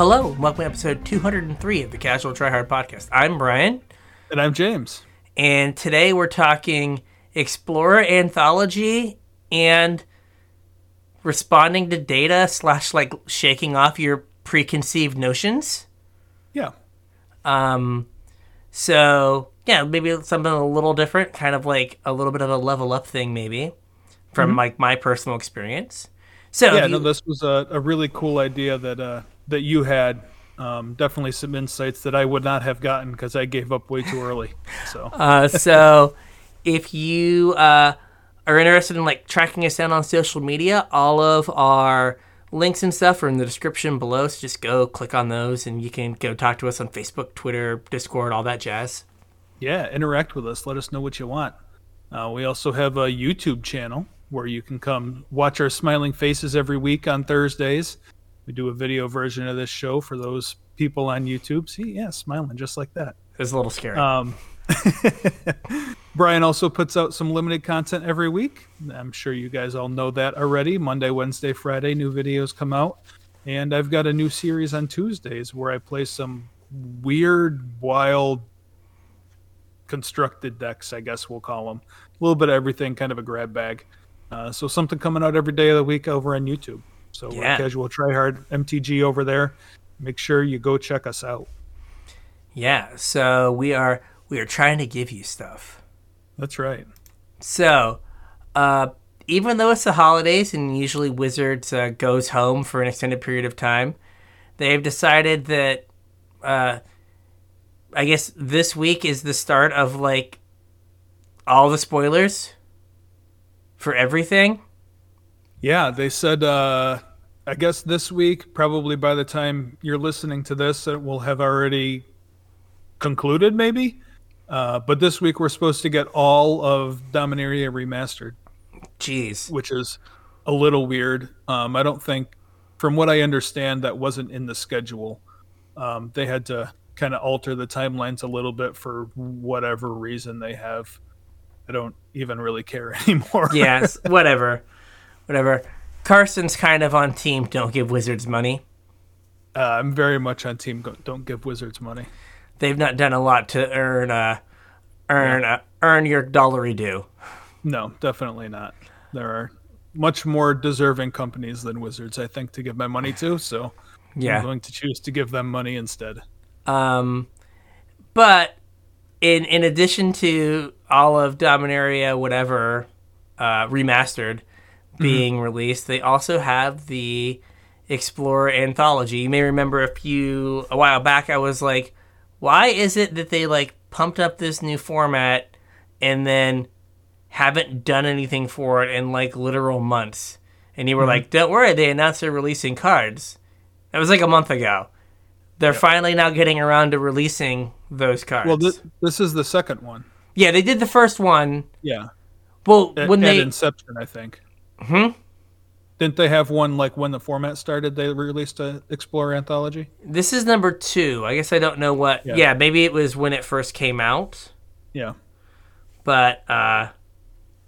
Hello, welcome to episode 203 of the Casual Tryhard Podcast. I'm Brian, And I'm James. and today we're talking Explorer Anthology and responding to data slash like shaking off your preconceived notions. Yeah. Um, so yeah, maybe something a little different, kind of like a little bit of a level up thing, maybe from like my personal experience. So Mm-hmm. Yeah, if no, this was a, a really cool idea that uh, that you had. Um, definitely some insights that I would not have gotten because I gave up way too early. So Uh, so if you uh, are interested in like tracking us down on social media, all of our links and stuff are in the description below. So just go click on those, and you can go talk to us on Facebook, Twitter, Discord, all that jazz. yeah, interact with us. Let us know what you want. Uh, we also have a YouTube channel where you can come watch our smiling faces every week on Thursdays. We do a video version of this show for those people on YouTube. See, yeah, smiling just like that. It's a little scary. Um, Brian also puts out some limited content every week. I'm sure you guys all know that already. Monday, Wednesday, Friday, new videos come out. And I've got a new series on Tuesdays where I play some weird, wild, constructed decks, I guess we'll call them. A little bit of everything, kind of a grab bag. Uh, so something coming out every day of the week over on YouTube. So Yeah. we're Casual Tryhard MTG over there. Make sure you go check us out. yeah. So we are we are trying to give you stuff. That's right. So, uh, even though it's the holidays and usually Wizards uh, goes home for an extended period of time, they've decided that, uh, I guess this week is the start of like all the spoilers for everything. Yeah, they said, uh, I guess this week, probably by the time you're listening to this, it will have already concluded, maybe. Uh, but this week, we're supposed to get all of Dominaria remastered, Jeez. which is a little weird. Um, I don't think, from what I understand, that wasn't in the schedule. Um, they had to kind of alter the timelines a little bit for whatever reason they have. I don't even really care anymore. Yes, whatever. Whatever. Carson's kind of on team don't give Wizards money. uh, I'm very much on team. Don't give Wizards money. They've not done a lot to earn uh earn uh, earn your dollary due. No, definitely not. There are much more deserving companies than Wizards, I think, to give my money to. So I'm going to choose to give them money instead. Um, but in in addition to all of Dominaria, whatever, uh, remastered Mm-hmm. being released, they also have the Explorer anthology. You may remember a few a while back. I was like, why is it that they like pumped up this new format and then haven't done anything for it in like literal months? And you were mm-hmm. like, don't worry, they announced they're releasing cards. That was like a month ago. They're finally now getting around to releasing those cards. Well, this, this is the second one. yeah, they did the first one. Yeah. Well, At, when at they Inception, I think. Hmm? Didn't they have one like when the format started? They released a Explorer anthology. this is number two. I guess I don't know what. Yeah. Yeah. maybe it was when it first came out, Yeah. but uh,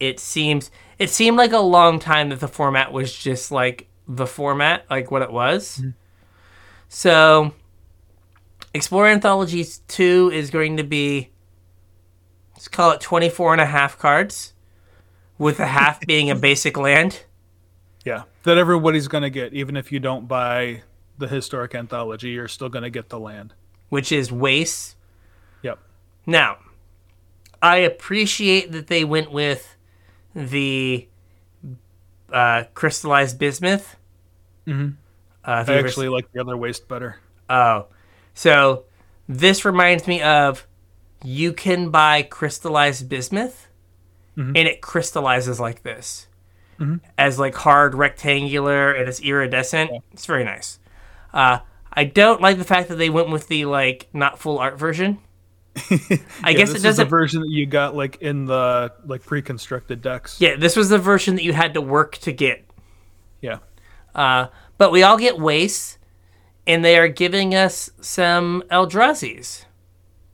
it seems it seemed like a long time that the format was just like the format, like what it was. Mm-hmm. So, Explorer Anthologies 2 is going to be, let's call it 24 and a half cards, with a half being a basic land. Yeah. That everybody's going to get, even if you don't buy the historic anthology, you're still going to get the land. which is waste. Yep. Now, I appreciate that they went with the uh, crystallized bismuth. Mhm. Uh, I you ever actually like the other waste better. Oh, so this reminds me of you can buy crystallized bismuth, Mhm. and it crystallizes like this, as like hard rectangular, and it's iridescent. It's very nice. Uh, I don't like the fact that they went with the like not full art version. I Yeah, guess this it is the doesn't. version that you got like in the like pre-constructed decks. yeah, this was the version that you had to work to get. Yeah. Uh, but we all get wastes, and they are giving us some Eldrazi's.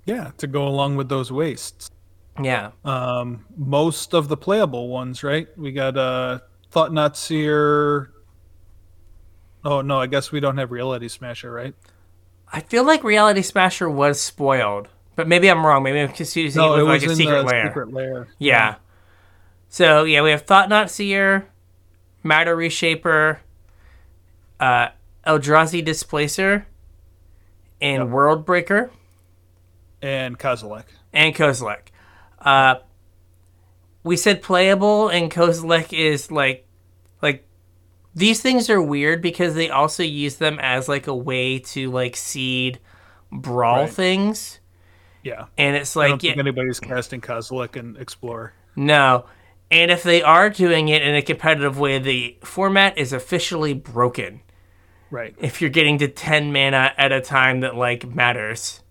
Yeah, to go along with those wastes. Yeah. Um, most of the playable ones, right? We got uh, Thought-Knot Seer, Oh no, I guess we don't have Reality Smasher, right? I feel like Reality Smasher was spoiled, but maybe I'm wrong. Maybe I'm confusing No, it it with was like a secret the lair. secret lair. Yeah. So yeah, we have Thought-Knot Seer, Matter Reshaper, uh, Eldrazi Displacer, and World Breaker, And Kozilek. and Kozilek. Uh, we said playable, and Kozilek is like, like these things are weird because they also use them as like a way to like seed brawl Right. things, Yeah. and it's like I don't yeah, think anybody's casting Kozilek and Explorer. No. And if they are doing it in a competitive way, the format is officially broken. Right. If you're getting to 10 mana at a time that like matters.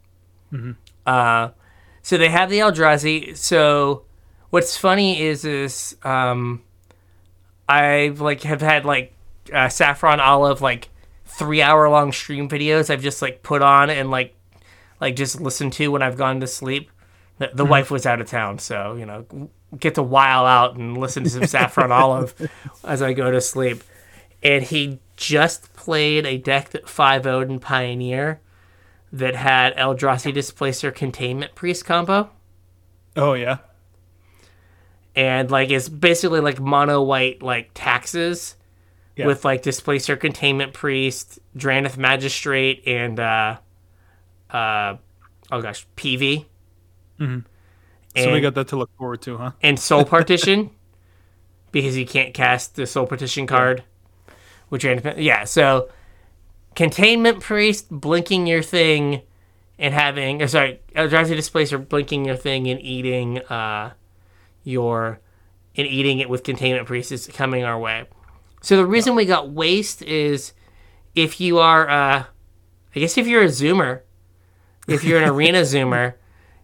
Uh, so they have the Eldrazi. So what's funny is is um, I've like have had like uh, Saffron Olive like three hour long stream videos I've just like put on and like like just listened to when I've gone to sleep. The, the wife was out of town, so you know get to while out and listen to some Saffron Olive as I go to sleep. And he just played a deck that 5 0'd in Pioneer that had Eldrazi Displacer Containment Priest combo. Oh yeah. And like it's basically like mono white like taxes Yeah. with like Displacer Containment Priest, Drannith Magistrate, and uh uh oh gosh, PV. Mm-hmm. And, So we got that to look forward to, huh? and Soul Partition because you can't cast the Soul Partition card. Which yeah, so Containment Priest blinking your thing and having or sorry, Eldrazi Displacer blinking your thing and eating uh your and eating it with Containment Priest is coming our way. So the reason we got waste is if you are uh I guess if you're a zoomer, if you're an arena zoomer,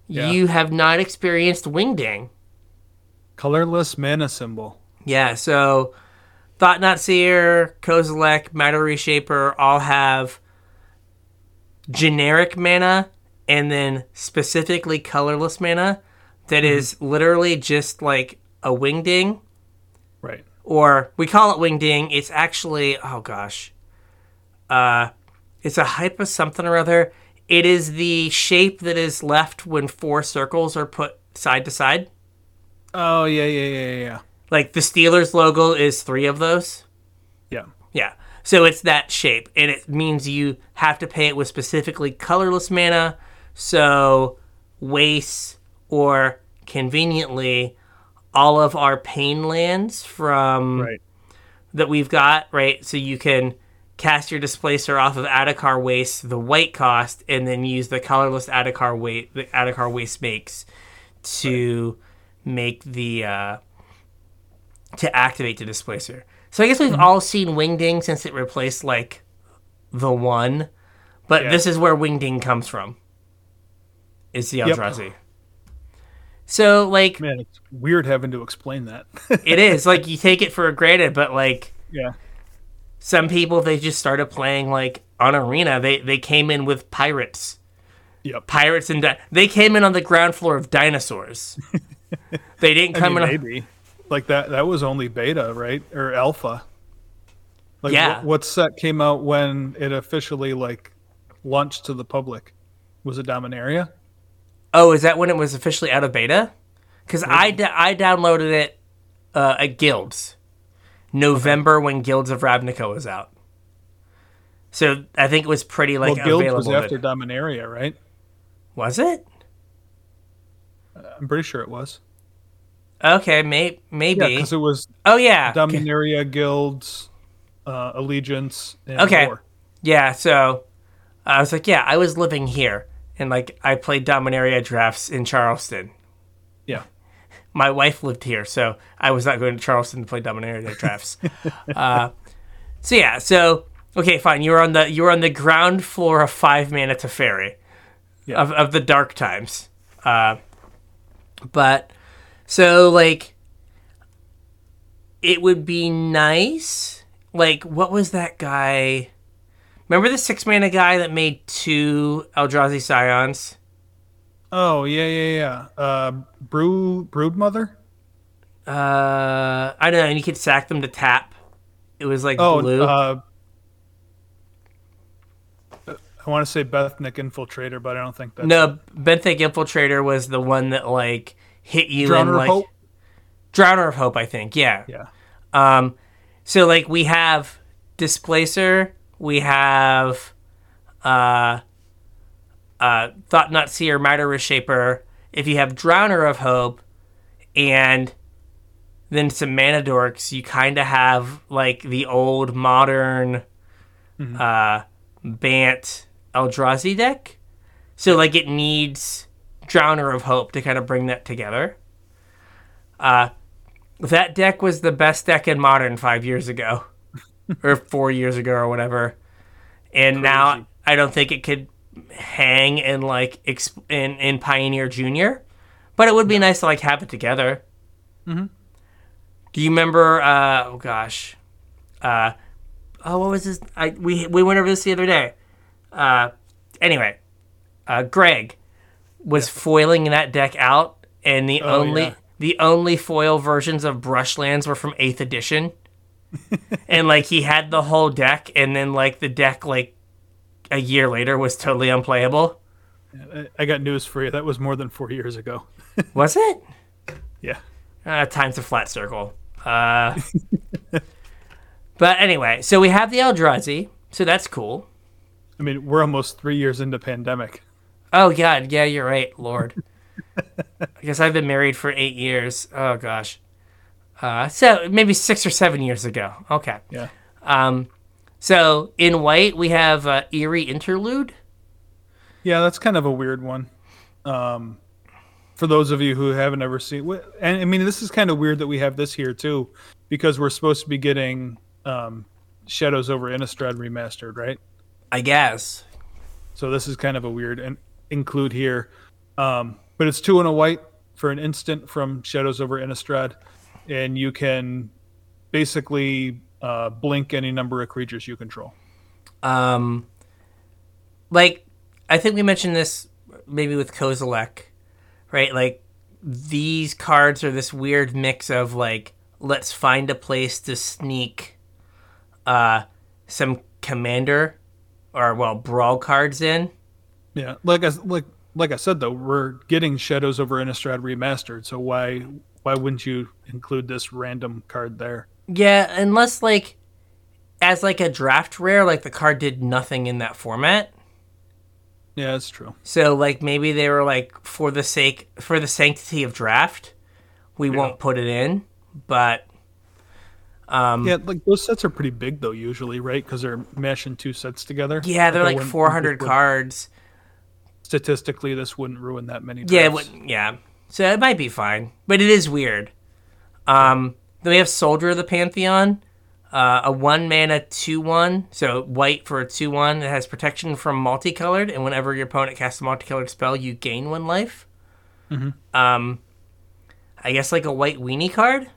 Yeah. you have not experienced Wingding. Colorless mana symbol. Yeah, so Thought-Knot Seer, Kozilek, Matter Reshaper all have generic mana and then specifically colorless mana that is literally just like a wingding. Right. or we call it wingding. It's actually oh gosh uh it's a hype of something or other. It is the shape that is left when four circles are put side to side. Oh yeah, yeah, yeah, yeah. Like the steelers logo is three of those Yeah. Yeah. So it's that shape, and it means you have to pay it with specifically colorless mana. So waste or conveniently all of our pain lands from Right. that we've got, right? So you can cast your displacer off of Adarkar Waste, the white cost, and then use the colorless Adarkar Waste the Adarkar Waste makes to make the uh, to activate the displacer. So I guess we've Mm-hmm. all seen Wingding since it replaced like the one, but Yeah. this is where Wingding comes from. Is the Yep. So like Man, it's weird having to explain that. it is like you take it for granted, but like yeah. some people they just started playing like on arena. They they came in with pirates, Yep. pirates and di- they came in on the ground floor of dinosaurs. they didn't I come mean, in. maybe. Like that that was only beta, right? Or alpha. Like Yeah. what, what set came out when it officially like launched to the public? Was it Dominaria? Oh, is that when it was officially out of beta? Because I, I downloaded it uh, at Guilds, November when Guilds of Ravnica was out. So I think it was pretty like well, Guild available. was after Dominaria, right? Was it? I'm pretty sure it was. Okay, may- Yeah, maybe. because it was oh yeah. Dominaria, Guilds, uh, Allegiance, and Okay. War. Yeah, so I was like, yeah, I was living here, and like I played Dominaria drafts in Charleston. Yeah. My wife lived here, so I was not going to Charleston to play Dominaria drafts. uh, so yeah, so okay, fine. You were on the you were on the ground floor of Five Mana Teferi, Yeah. of of the Dark Times. Uh, but so like, it would be nice. Like, what was that guy? Remember the six mana guy that made two Eldrazi Scions? Oh yeah, yeah, yeah. Uh, Brew Broodmother. Uh, I don't know, and you could sack them to tap. It was like Oh, blue. uh, I want to say Bethnic Infiltrator, but I don't think that's no, Benthic Infiltrator was the one that like hit you Drowner in of like Hope? Drowner of Hope, I think. Yeah. Yeah. Um, so like we have Displacer, we have uh, uh, Thought-Knot Seer, Murderous Reshaper. If you have Drowner of Hope, and then some Mana Dorks, you kind of have like the old modern uh, Bant Eldrazi deck. So like it needs Drowner of Hope to kind of bring that together. Uh, that deck was the best deck in modern five years ago, or four years ago, or whatever. And now I don't think it could hang in like exp- in in Pioneer Junior, but it would be nice to like have it together. Mhm. Do you remember? Uh, oh gosh, uh, oh what was this? I we we went over this the other day. Uh, anyway, uh, Greg was foiling that deck out, and the Oh, only yeah. the only foil versions of Brushlands were from Eighth Edition, and like he had the whole deck, and then like the deck like a year later was totally unplayable. I- I got news for you. That was more than four years ago. Was it? Yeah. Uh, time's a flat circle. Uh, but anyway, so we have the Eldrazi, so that's cool. I mean, we're almost three years into pandemic. Oh God, yeah, you're right, Lord. I guess I've been married for eight years. Oh gosh, uh, so maybe six or seven years ago. Okay. Yeah. Um, so in white we have uh, Eerie Interlude. Yeah, that's kind of a weird one. Um, for those of you who haven't ever seen, and I mean, this is kind of weird that we have this here too, because we're supposed to be getting um, Shadows over Innistrad remastered, right? I guess. So this is kind of a weird and include here, um, but it's two and a white for an instant from Shadows over Innistrad, and you can basically uh, blink any number of creatures you control. Um, like I think we mentioned this maybe with Kozilek, right? Like these cards are this weird mix of like let's find a place to sneak uh some commander or well brawl cards in. Yeah, like I like like I said though, we're getting Shadows over Innistrad remastered. So why why wouldn't you include this random card there? Yeah, unless like as like a draft rare, like the card did nothing in that format. Yeah, that's true. So like maybe they were like for the sake for the sanctity of draft, we won't put it in. But um Yeah, like those sets are pretty big though, usually, right? Because they're mashing two sets together. yeah, they're I like 400 this would- cards. Statistically, this wouldn't ruin that many. Yeah, it drafts. would, yeah. So it might be fine, but it is weird. Um then we have Soldier of the Pantheon, uh, a one mana two one, so white for a two one. It has protection from multicolored, and whenever your opponent casts a multicolored spell, you gain one life. Um, I guess like a white weenie card.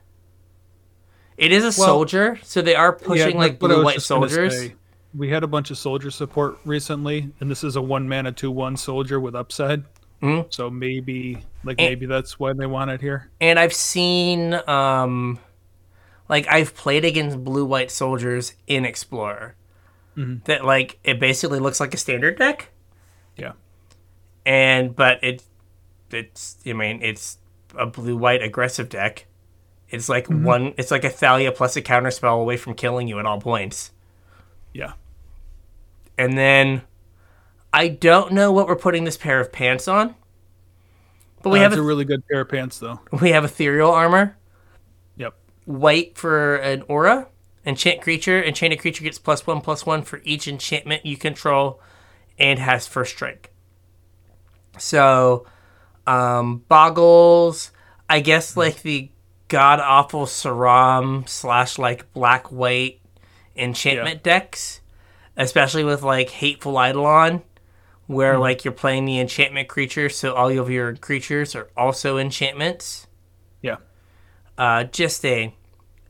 It is a Well- soldier, so they are pushing Yeah, like blue white soldiers. say, we had a bunch of soldier support recently, and this is a one mana two one soldier with upside. Mhm. So maybe, like And- maybe that's why they want it here. and I've seen um like I've played against blue white soldiers in Explorer. Mhm. That like it basically looks like a standard deck. Yeah. And but it it's I mean it's a blue white aggressive deck. It's like one it's like a Thalia plus a counter spell away from killing you at all points. Yeah. And then I don't know what we're putting this pair of pants on. But we Uh, have a, a really good pair of pants, though. we have ethereal armor. Yep. white for an aura. Enchant creature. Enchanted creature gets plus one plus one for each enchantment you control and has first strike. So, um, boggles, I guess like the god awful Sram slash like black white enchantment decks, especially with like hateful eidolon, where like you're playing the enchantment creature, so all of your creatures are also enchantments Yeah. uh, just a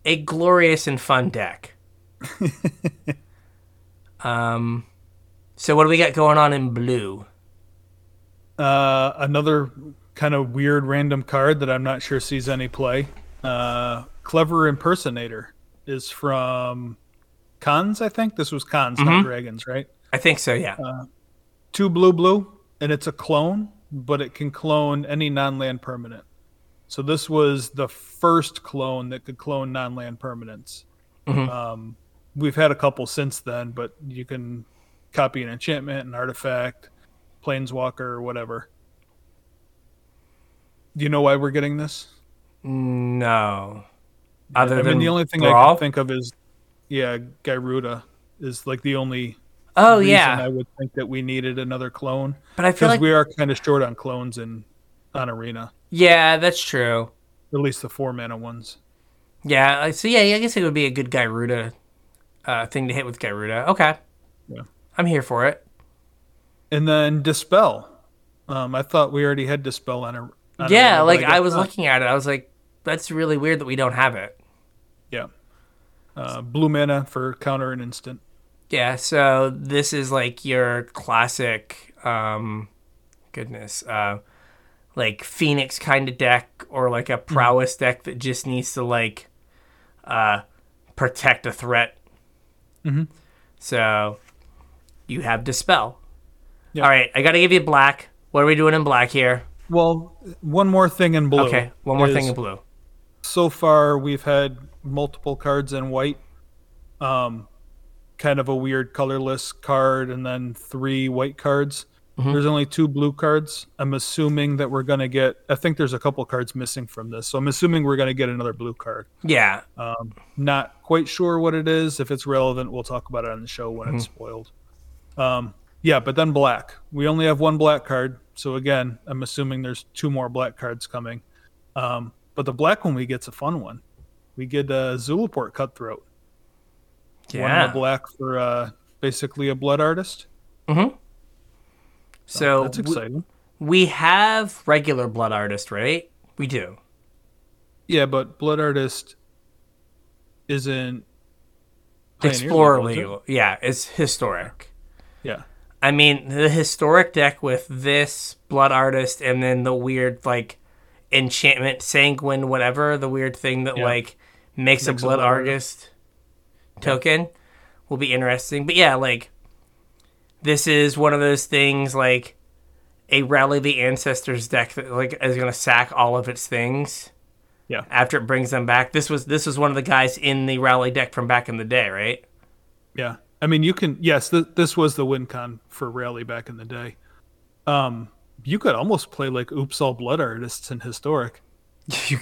a glorious and fun deck. um, so what do we got going on in blue? Uh, another kind of weird random card that I'm not sure sees any play. Uh, Clever Impersonator is from Cons, I think. This was Cons, not Dragons, right? I think so. Yeah. two blue blue, and it's a clone, but it can clone any non-land permanent. So this was the first clone that could clone non-land permanents. Mhm. Um, we've had a couple since then, but you can copy an enchantment, an artifact, planeswalker, or whatever. Do you know why we're getting this? No. Other I than mean, the only thing I can think of is, yeah, Gyruda is like the only Oh reason yeah, I would think that we needed another clone but I feel because like we are kind of short on clones in on Arena, yeah, that's true. at least the four mana ones. Yeah, I- so yeah, I guess it would be a good Gyruda uh, thing to hit with Gyruda. Okay, Yeah. I'm here for it. And then dispel. Um, I thought we already had dispel on a. on yeah, like guess I was not. looking at it, I was like, that's really weird that we don't have it. Uh, blue mana for counter and instant. Yeah, so this is like your classic, um, goodness, uh, like Phoenix kind of deck or like a prowess deck that just needs to like uh, protect a threat. Mhm. So you have Dispel. Yeah. All right, I got to give you black. What are we doing in black here? Well, one more thing in blue. Okay, one more thing in blue. So far, we've had multiple cards in white. Um, kind of a weird colorless card, and then three white cards. Mhm. There's only two blue cards. I'm assuming that we're gonna get. I think there's a couple cards missing from this, so I'm assuming we're gonna get another blue card. Yeah, Um, not quite sure what it is. If it's relevant, we'll talk about it on the show when it's spoiled. Um, yeah, but then black. We only have one black card, so again, I'm assuming there's two more black cards coming. Um, but the black one we get's a fun one. We get a Zulaport Cutthroat. One in the black for uh, basically a blood artist. Mm-hmm. So That's exciting. we have regular blood artist, right? We do. yeah, but blood artist isn't Explorer level, is it? legal. Yeah, it's historic. Yeah. I mean, the historic deck with this blood artist and then the weird like enchantment sanguine whatever the weird thing that Yeah. like makes, Makes a blood artist token will be interesting. But yeah, like this is one of those things like a rally the ancestors deck that like is going to sack all of its things. Yeah. After it brings them back. This was this was one of the guys in the rally deck from back in the day, right? Yeah, I mean, you can. Yes, th- this was the win con for Rally back in the day. Um, you could almost play like Oops All Blood Artists in Historic. You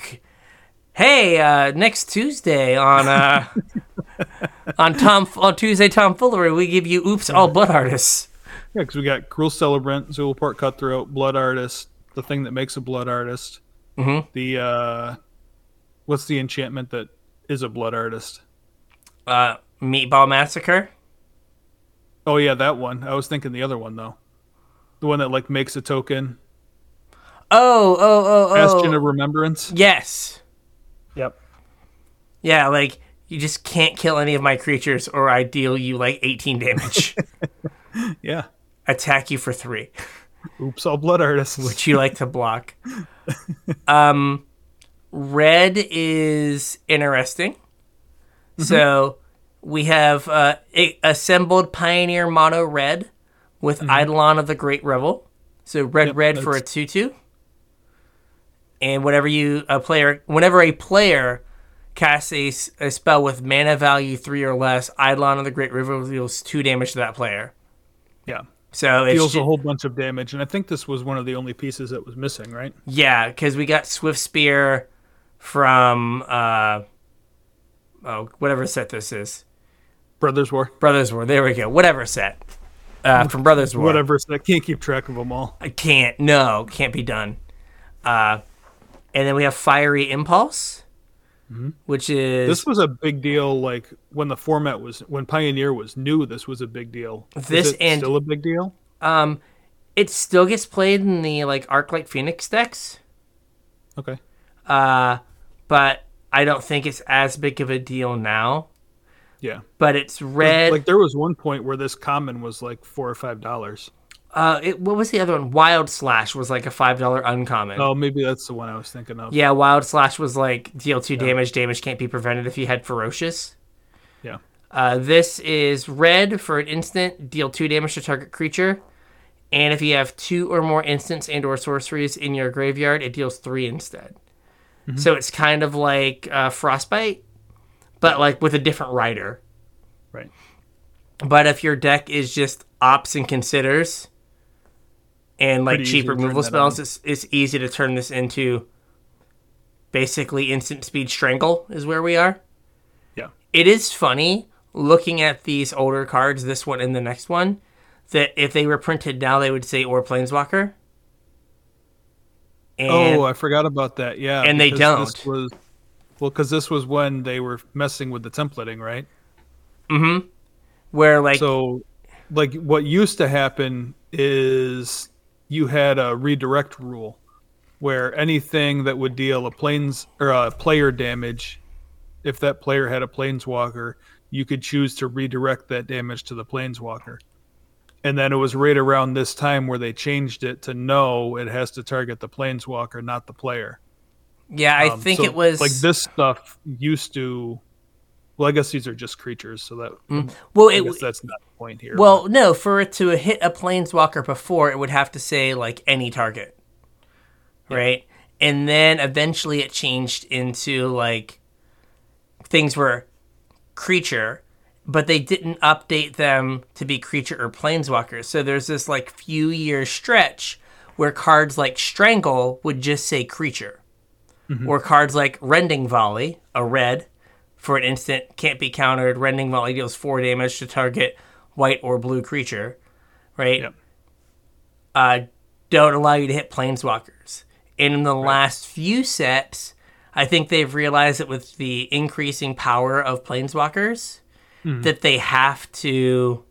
hey, uh, next Tuesday on uh, on Tom on Tuesday Tomfoolery, we give you "Oops All Blood Artists." Yeah, because we got Cruel Celebrant, Zulaport Cutthroat, Blood Artist, the thing that makes a Blood Artist. Mhm. The uh, what's the enchantment that is a Blood Artist? Uh, Meathook Massacre. Oh yeah, that one. I was thinking the other one though. The one that like makes a token. Oh, oh, oh, oh. Bastion of Remembrance. yes. Yep. Yeah, like you just can't kill any of my creatures, or I deal you like 18 damage. Yeah. Attack you for three, Oops All Blood Artists. which you like to block. Um, red is interesting. So we have uh, a- assembled Pioneer Mono Red with Eidolon of the Great Revel. So red, Yep, red for a that's- two-two. And whenever you a player, whenever a player casts a, a spell with mana value three or less, Eidolon of the Great Revel deals two damage to that player. yeah. So it Deals a whole bunch of damage, and I think this was one of the only pieces that was missing, right? Yeah, because we got Swiftspear from uh oh whatever set this is. Brothers War. Brothers War. There we go. Whatever set. Uh, from Brothers War. Whatever. I can't keep track of them all. I can't. No, can't be done. Uh, and then we have Fiery Impulse, which is This was a big deal. Like when the format was when Pioneer was new. This was a big deal. Is This and- still a big deal. um, it still gets played in the like Arc Arclight Phoenix decks. Okay. Uh, but I don't think it's as big of a deal now. Yeah. But it's red. Like there was one point where this common was like four or five dollars. Uh, it, what was the other one? Wild Slash was like a five dollar uncommon. Oh, maybe that's the one I was thinking of. Yeah, Wild Slash was like deal two damage. Damage can't be prevented if you had Ferocious. Yeah. Uh, this is red for an instant. Deal two damage to target creature. And if you have two or more instants and or sorceries in your graveyard, it deals three instead. So it's kind of like uh, Frostbite, but like with a different rider. Right. But if your deck is just ops and considers and like Pretty cheap easy to turn removal spells, it's, it's easy to turn this into basically instant speed strangle, is where we are. Yeah. It is funny looking at these older cards, this one and the next one, that if they were printed now, they would say or Planeswalker. And oh, I forgot about that. Yeah, and they don't. was, well, because this was when they were messing with the templating, right? Mm-hmm. Where like so, like, what used to happen is you had a redirect rule where anything that would deal a planes or a player damage, if that player had a planeswalker, you could choose to redirect that damage to the planeswalker. And then it was right around this time where they changed it to no, it has to target the planeswalker, not the player. yeah, I Um, think so, it was like this stuff used to. Well, I guess these are just creatures, so that mm. um, Well, I it guess that's not the point here. Well, no, for it to hit a planeswalker before, it would have to say like any target. Right? And then eventually it changed into like things were creature, but they didn't update them to be creature or planeswalker. So there's this like few year stretch where cards like Strangle would just say creature. Mm-hmm. Or cards like Rending Volley, a red, for an instant, can't be countered. Rending Volley deals four damage to target white or blue creature, right? Yep. Uh, don't allow you to hit planeswalkers. And in the last few sets, I think they've realized that with the increasing power of planeswalkers, that they have to,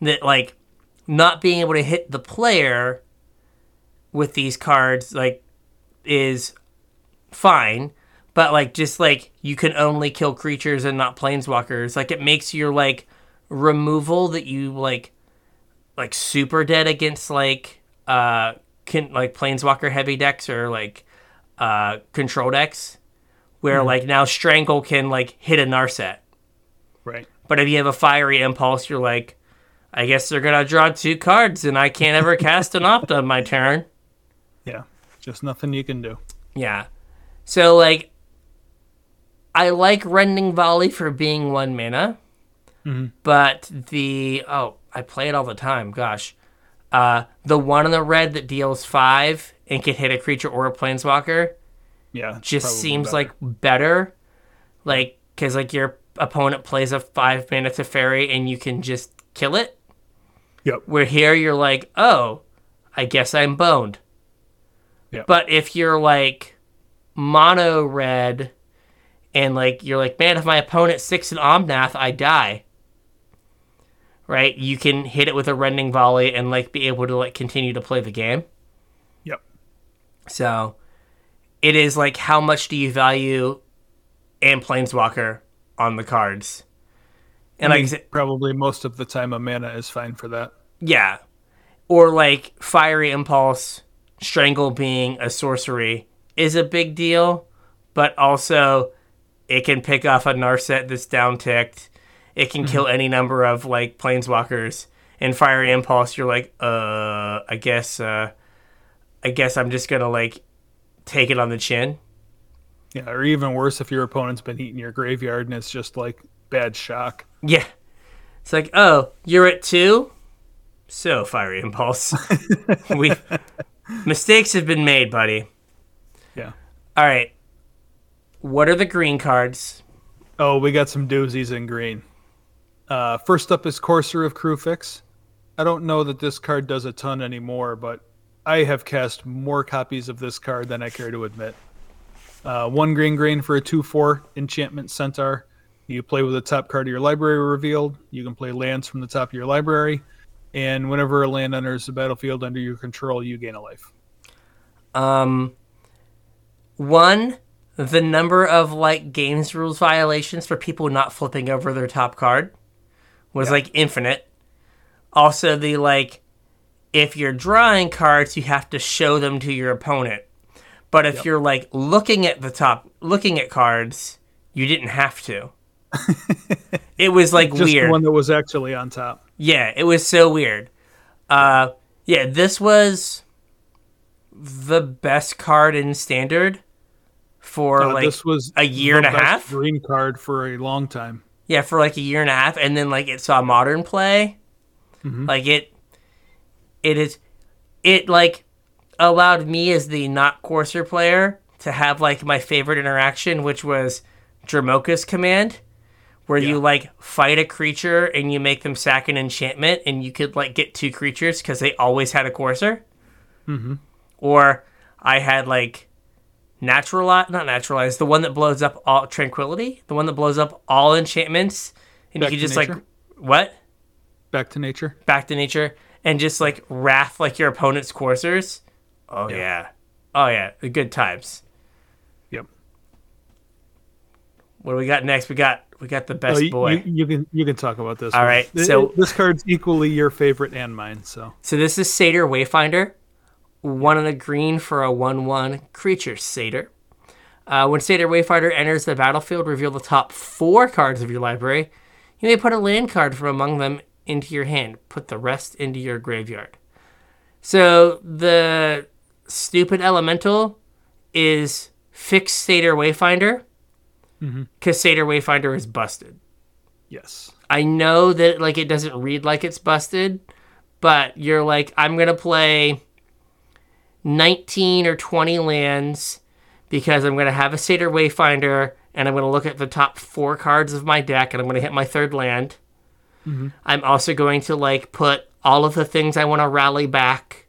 that like, not being able to hit the player with these cards, like, is fine but like just like you can only kill creatures and not planeswalkers like it makes your like removal that you like like super dead against like uh can like planeswalker heavy decks or like uh control decks where like now strangle can like hit a narset right. but if you have a fiery impulse you're like i guess they're gonna draw two cards and i can't ever cast an opt on my turn Yeah. Just nothing you can do. Yeah. So like I like Rending Volley for being one mana. But the oh, I play it all the time, gosh. Uh the one in the red that deals five and can hit a creature or a planeswalker Yeah. just seems better. like better. Like cause like your opponent plays a five mana Teferi and you can just kill it. Yep. Where here you're like, oh, I guess I'm boned. Yep. But if you're like mono red and like you're like, man, if my opponent six an Omnath, I die. Right? You can hit it with a rending volley and like be able to like continue to play the game. Yep. So it is like how much do you value and Planeswalker on the cards? And I like mean, said, probably most of the time a mana is fine for that. Yeah. Or like Fiery Impulse, Strangle being a sorcery is a big deal, but also it can pick off a Narset that's down ticked. It can kill any number of like planeswalkers. And Fiery Impulse, you're like, uh, I guess, uh, I guess I'm just gonna like take it on the chin. Yeah. Or even worse if your opponent's been eating your graveyard and it's just like bad shock. Yeah. It's like, oh, you're at two? So, Fiery Impulse. we mistakes have been made, buddy. Yeah. All right. What are the green cards? Oh, we got some doozies in green. Uh, first up is Courser of Kruphix. I don't know that this card does a ton anymore, but I have cast more copies of this card than I care to admit. Uh, one green green for a 2 4 enchantment centaur. You play with the top card of your library revealed. You can play lands from the top of your library. And whenever a land enters the battlefield under your control, you gain a life. Um, one, the number of like games rules violations for people not flipping over their top card was like infinite. Also, the like, if you're drawing cards, you have to show them to your opponent. But if you're like looking at the top, looking at cards, you didn't have to. it was like Just weird. the one that was actually on top. Yeah, it was so weird. Uh, Yeah, this was the best card in standard for Uh, like this was a year and a half? green card for a long time. yeah for like a year and a half, and then like it saw modern play. Mm-hmm. Like it, it is, it like allowed me as the not courser player to have like my favorite interaction, which was Dromoka's command, where you like fight a creature and you make them sack an enchantment, and you could like get two creatures because they always had a courser. Mm-hmm. Or I had like naturalize, not naturalize, the one that blows up all tranquility, the one that blows up all enchantments, and Back you could just like what Back to nature. back to nature and just like wrath like your opponent's coursers. Oh Yeah. yeah, oh yeah, the good times. Yep. What do we got next? We got we got the best Oh, you, boy. You, you can you can talk about this. All one. right, so- this card's equally your favorite and mine. So So this is Satyr Wayfinder, one in a green for a one-one creature Satyr. Uh, when Satyr Wayfinder enters the battlefield, reveal the top four cards of your library. You may put a land card from among them into your hand. Put the rest into your graveyard. So the stupid elemental is fixed Satyr Wayfinder because Satyr Wayfinder is busted. yes, I know that like it doesn't read like it's busted, but you're like I'm gonna play 19 or 20 lands because I'm gonna have a Satyr Wayfinder and I'm gonna look at the top four cards of my deck and I'm gonna hit my third land. Mm-hmm. I'm also going to like put all of the things I want to rally back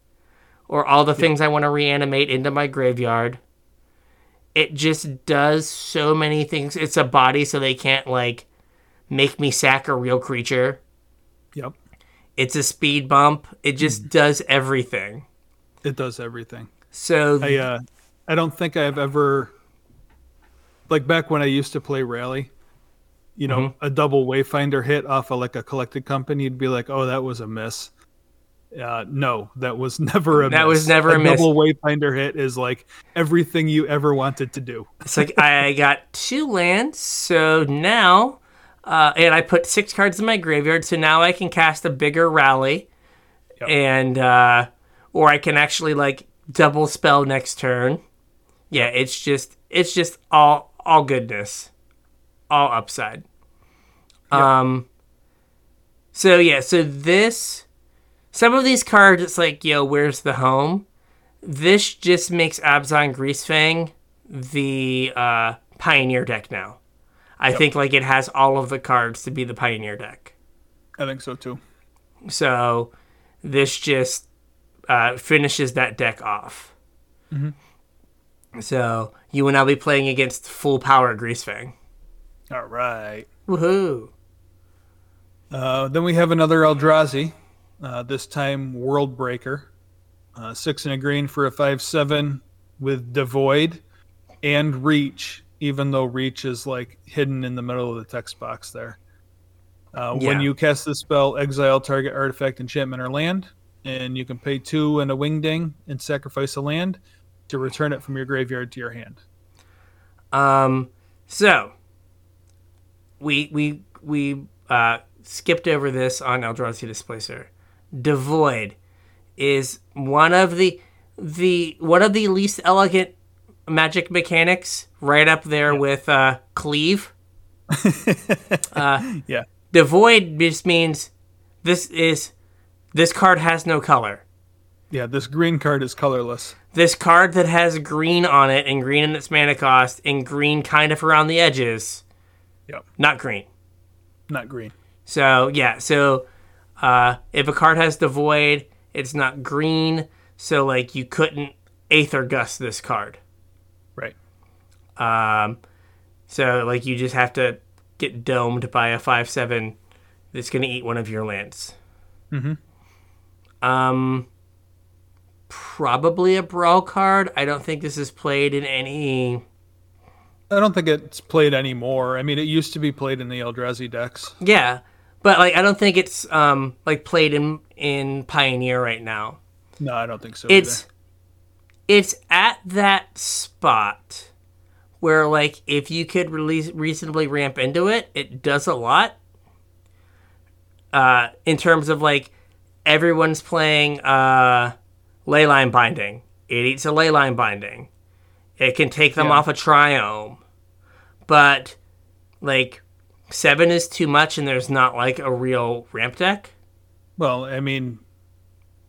or all the things I want to reanimate into my graveyard. It just does so many things. It's a body, so they can't like make me sack a real creature. yep, It's a speed bump. It just mm. does everything. It does everything. So I uh, I don't think I've ever like back when I used to play rally. You know, Mm-hmm. a double wayfinder hit off of like a collected company, you'd be like, "Oh, that was a miss." Uh, no, that was never a That miss. was never a miss. double wayfinder hit is like everything you ever wanted to do. it's like I got two lands. So now, uh, and I put six cards in my graveyard. So now I can cast a bigger rally, Yep. and uh, or I can actually like double spell next turn. Yeah, it's just it's just all all goodness, all upside. Um. So yeah, so this, some of these cards, it's like, yo, where's the home? This just makes Abzan Greasefang the uh, Pioneer deck now. I think like it has all of the cards to be the Pioneer deck. I think so too. So this just uh, finishes that deck off. So you will now be playing against full power Greasefang. All right. Woohoo! Uh, then we have another Eldrazi, uh, this time World Breaker. Uh, six and a green for a 5 7 with Devoid and Reach, even though Reach is like hidden in the middle of the text box there. Uh, When you cast the spell, exile target artifact, enchantment, or land, and you can pay two and a wingding and sacrifice a land to return it from your graveyard to your hand. Um, so we we we uh, skipped over this on Eldrazi Displacer. Devoid is one of the the one of the least elegant magic mechanics, right up there with uh, cleave. Yeah. Devoid just means this is this card has no color. Yeah, this green card is colorless. This card that has green on it and green in its mana cost and green kind of around the edges, Yep. not green. Not green. So yeah, so uh, if a card has devoid, it's not green. So like you couldn't Aether Gust this card. Right. Um, so like you just have to get domed by a five seven that's gonna eat one of your lands. Mm-hmm. Um, probably a brawl card. I don't think this is played in any. I don't think it's played anymore. I mean, it used to be played in the Eldrazi decks. Yeah, but like I don't think it's um like played in in Pioneer right now. No, I don't think so. it's it's at that spot where like if you could release reasonably ramp into it it does a lot uh in terms of like everyone's playing uh, leyline binding. It eats a leyline binding. It can take them Yeah. off a triome, but like seven is too much, and there's not like a real ramp deck. Well, I mean,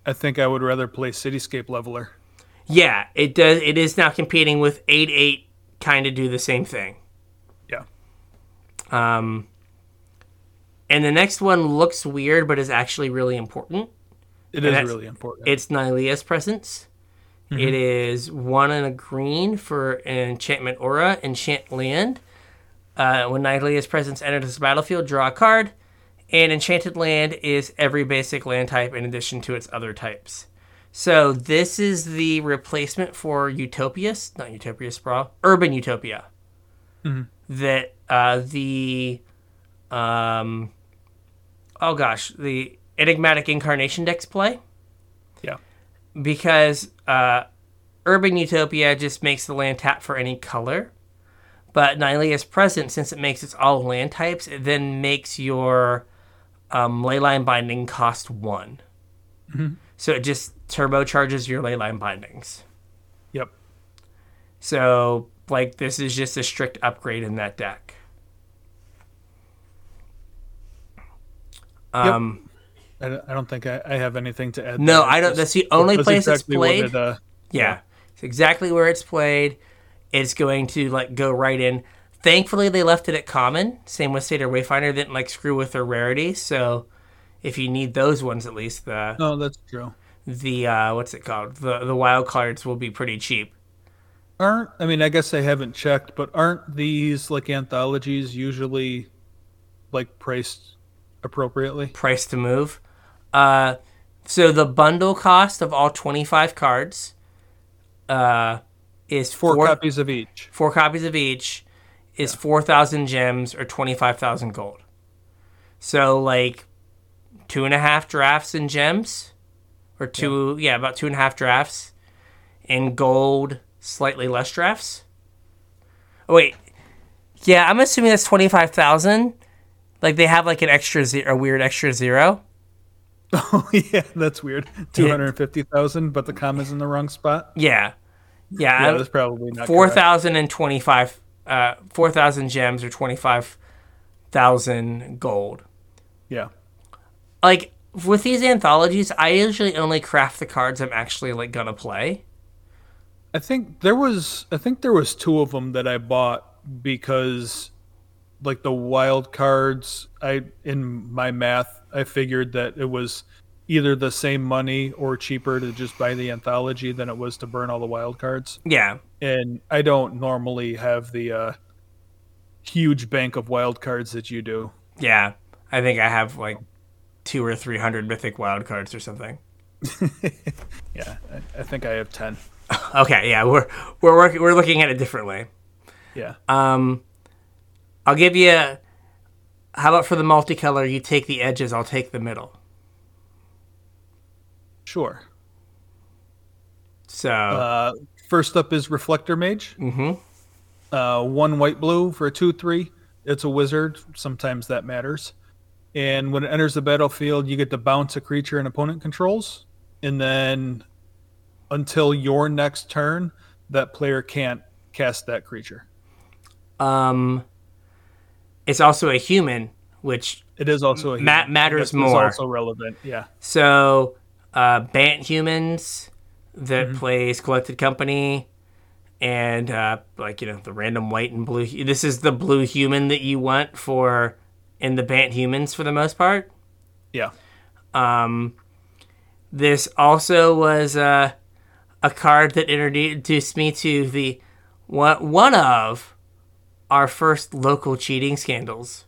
I think I would rather play Cityscape Leveler. Yeah, it does. It is now competing with eight eight, kind of do the same thing. Yeah. Um, and the next one looks weird, but is actually really important. It And is really important. It's Nylea's Presence. It is one and a green for an enchantment aura, enchant land. Uh, when Nylea's Presence enters the battlefield, draw a card. And enchanted land is every basic land type in addition to its other types. So this is the replacement for Utopias, not Utopia Sprawl, Urban Utopia. That uh, the, um, oh gosh, the Enigmatic Incarnation decks play yeah. because uh, Urban Utopia just makes the land tap for any color. But Nylea's Presence, since it makes its all land types, it then makes your um, leyline binding cost one. So it just turbocharges your leyline bindings. Yep. So, like, this is just a strict upgrade in that deck. Um, I, don't- I don't think I, I have anything to add. No, there. I don't- that's the only that's place it's exactly what played. it, uh, Yeah. It's exactly where it's played. It's going to like go right in. Thankfully they left it at common. Same with Satyr Wayfinder, didn't like screw with their rarity. So if you need those ones at least, the no, that's true. the uh what's it called? The the wild cards will be pretty cheap. Aren't I mean I guess I haven't checked, but aren't these like anthologies usually like priced appropriately? Price to move. Uh so the bundle cost of all twenty five cards uh is Four, four copies of each. four copies of each is 4,000 gems or 25,000 gold. So, like, two and a half drafts in gems, or two, yeah, about two and a half drafts. In gold, slightly less drafts. Oh, wait. Yeah, I'm assuming that's 25,000. Like, they have, like, an extra zero, a weird extra zero. Oh yeah, that's weird. Two hundred fifty thousand, but the comma's in the wrong spot. Yeah. Yeah. Yeah, that's probably not four thousand and twenty-five, uh, four thousand gems or twenty-five thousand gold. Yeah, Like with these anthologies, I usually only craft the cards I'm actually like gonna play. I think there was I think there was two of them that I bought because like the wild cards I in my math I figured that it was either the same money or cheaper to just buy the anthology than it was to burn all the wild cards. Yeah, And I don't normally have the uh huge bank of wild cards that you do. yeah. I think I have like two or three hundred mythic wild cards or something. Yeah, I, I think I have 10. Okay, yeah, we're we're working we're looking at it differently. Yeah. Um, I'll give you. How about for the multicolor, you take the edges, I'll take the middle. Sure. So Uh, first up is Reflector Mage. Mm-hmm. Uh, one white blue for a 2 3. It's a wizard. Sometimes that matters. And when it enters the battlefield, you get to bounce a creature an opponent controls. And then until your next turn, that player can't cast that creature. um, it's also a human, which It is also a Ma- matters more. also relevant. Yeah. So, uh, Bant Humans that Mm-hmm. plays Collected Company, and uh, like you know the random white and blue. This is the blue human that you want for in the Bant Humans for the most part. Yeah. Um, this also was uh, a card that introduced me to the one one of our first local cheating scandals.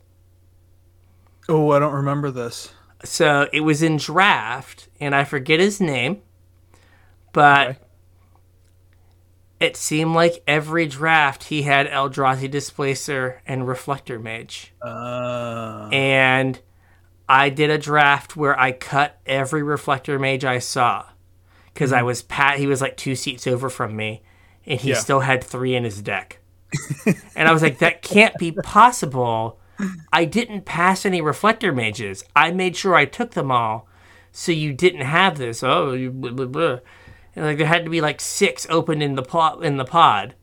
Oh, I don't remember this. So it was in draft, and I forget his name, but Okay. it seemed like every draft he had Eldrazi Displacer and Reflector Mage. Uh, And I did a draft where I cut every Reflector Mage I saw because I was pat. He was like two seats over from me, and he Yeah. still had three in his deck. And I was like, that can't be possible. I didn't pass any Reflector Mages. I made sure I took them all so you didn't have this. Oh, you blah, blah, blah. And like there had to be like six open in the pod in the pod,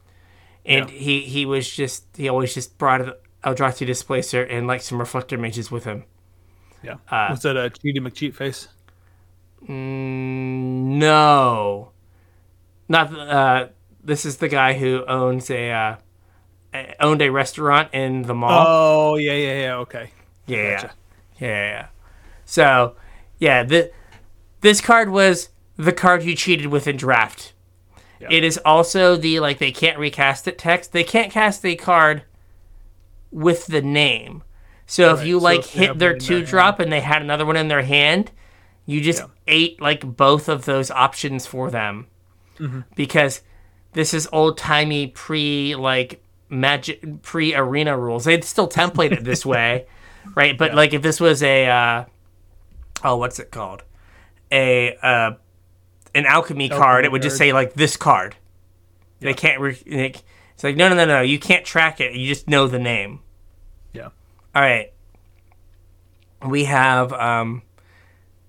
and Yeah. he he was just he always just brought an Eldrazi displacer and like some reflector mages with him. Yeah. Uh, Was that a Cheaty McCheat face? Mm, no, not uh. This is the guy who owns a uh, owned a restaurant in the mall. Oh yeah, yeah, yeah. Okay. Yeah, Gotcha. yeah, yeah. So, yeah, the, this card was the card you cheated with in draft. It is also the like they can't recast it text. They can't cast a card with the name. So if Right, you so like if hit their two their drop and they had another one in their hand, you just Yeah. ate like both of those options for them Mm-hmm. because this is old timey pre like magic pre arena rules. They'd still template it this way, right? But like if this was a uh, oh, what's it called? A uh, an alchemy, card. Alchemy It would just say like this card. They can't. Re- it's like no, no, no, no. You can't track it. You just know the name. Yeah. All right. We have um,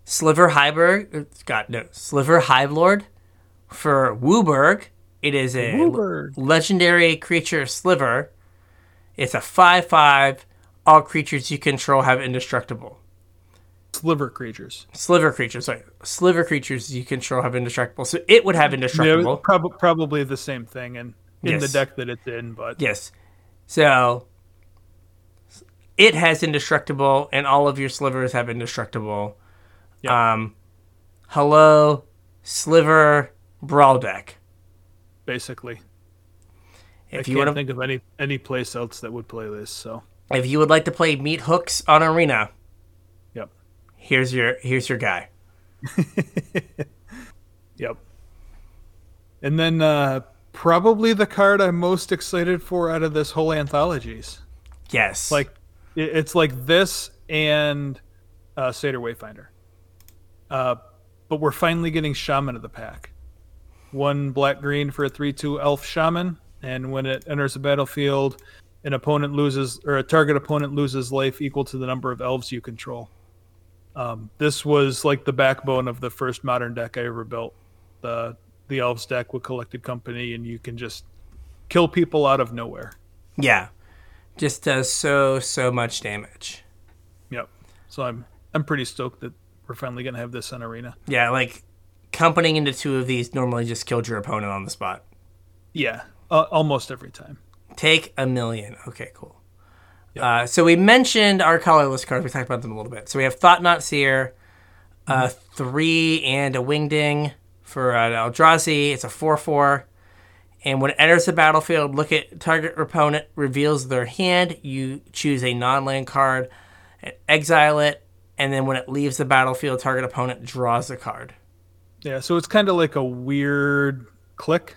Sliver Highberg. God, no. Sliver Hive Lord for Wooburg. It is a legendary creature Sliver. It's a 5 5. All creatures you control have indestructible. Sliver creatures. Sliver creatures, sorry. Sliver creatures you control have indestructible. So it would have Yeah, indestructible. prob- probably the same thing in in the deck that it's in, but Yes. So it has indestructible, and all of your slivers have indestructible. Yeah. Um, hello, sliver brawl deck. Basically, I If you can't want to, think of any any place else that would play this. So, if you would like to play meat hooks on arena, yep, here's your here's your guy. yep. And then uh, probably the card I'm most excited for out of this whole anthologies. Yes, Like it's like this and uh, Satyr Wayfinder. Uh, but we're finally getting Shaman of the pack. One black green for a 3 2 elf shaman, and when it enters the battlefield, an opponent loses, or a target opponent loses life equal to the number of elves you control. Um, this was like the backbone of the first modern deck I ever built. The the elves deck with collected company, and you can just kill people out of nowhere. yeah, just does so so much damage. Yep. So I'm I'm pretty stoked that we're finally gonna have this in arena. Yeah, like companying into two of these normally just killed your opponent on the spot. Yeah, uh, almost every time. Take a million. Okay, cool. Uh, so we mentioned our colorless cards. We talked about them a little bit. So we have Thought-Knot Seer, uh, three and a Wingding for an Eldrazi. It's a 4 4. And when it enters the battlefield, look at target opponent, reveals their hand. You choose a non land card, and exile it. And then when it leaves the battlefield, target opponent draws a card. Yeah, so it's kind of like a weird click.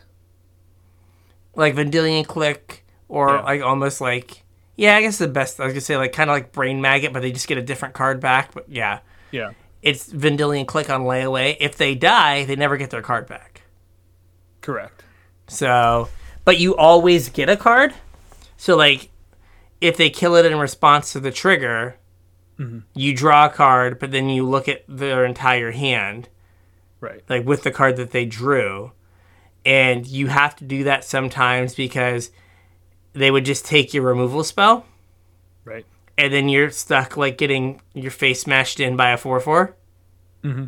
Like Vendilion Clique, or Yeah. like almost like, yeah, I guess the best, I was going to say, like kind of like Brain Maggot, but they just get a different card back. But yeah. Yeah, it's Vendilion Clique on layaway. If they die, they never get their card back. correct. So, but you always get a card. So, like, if they kill it in response to the trigger, mm-hmm. you draw a card, but then you look at their entire hand, Right. like with the card that they drew. And you have to do that sometimes because they would just take your removal spell, Right. and then you're stuck, like, getting your face smashed in by a 4 4. mm-hmm.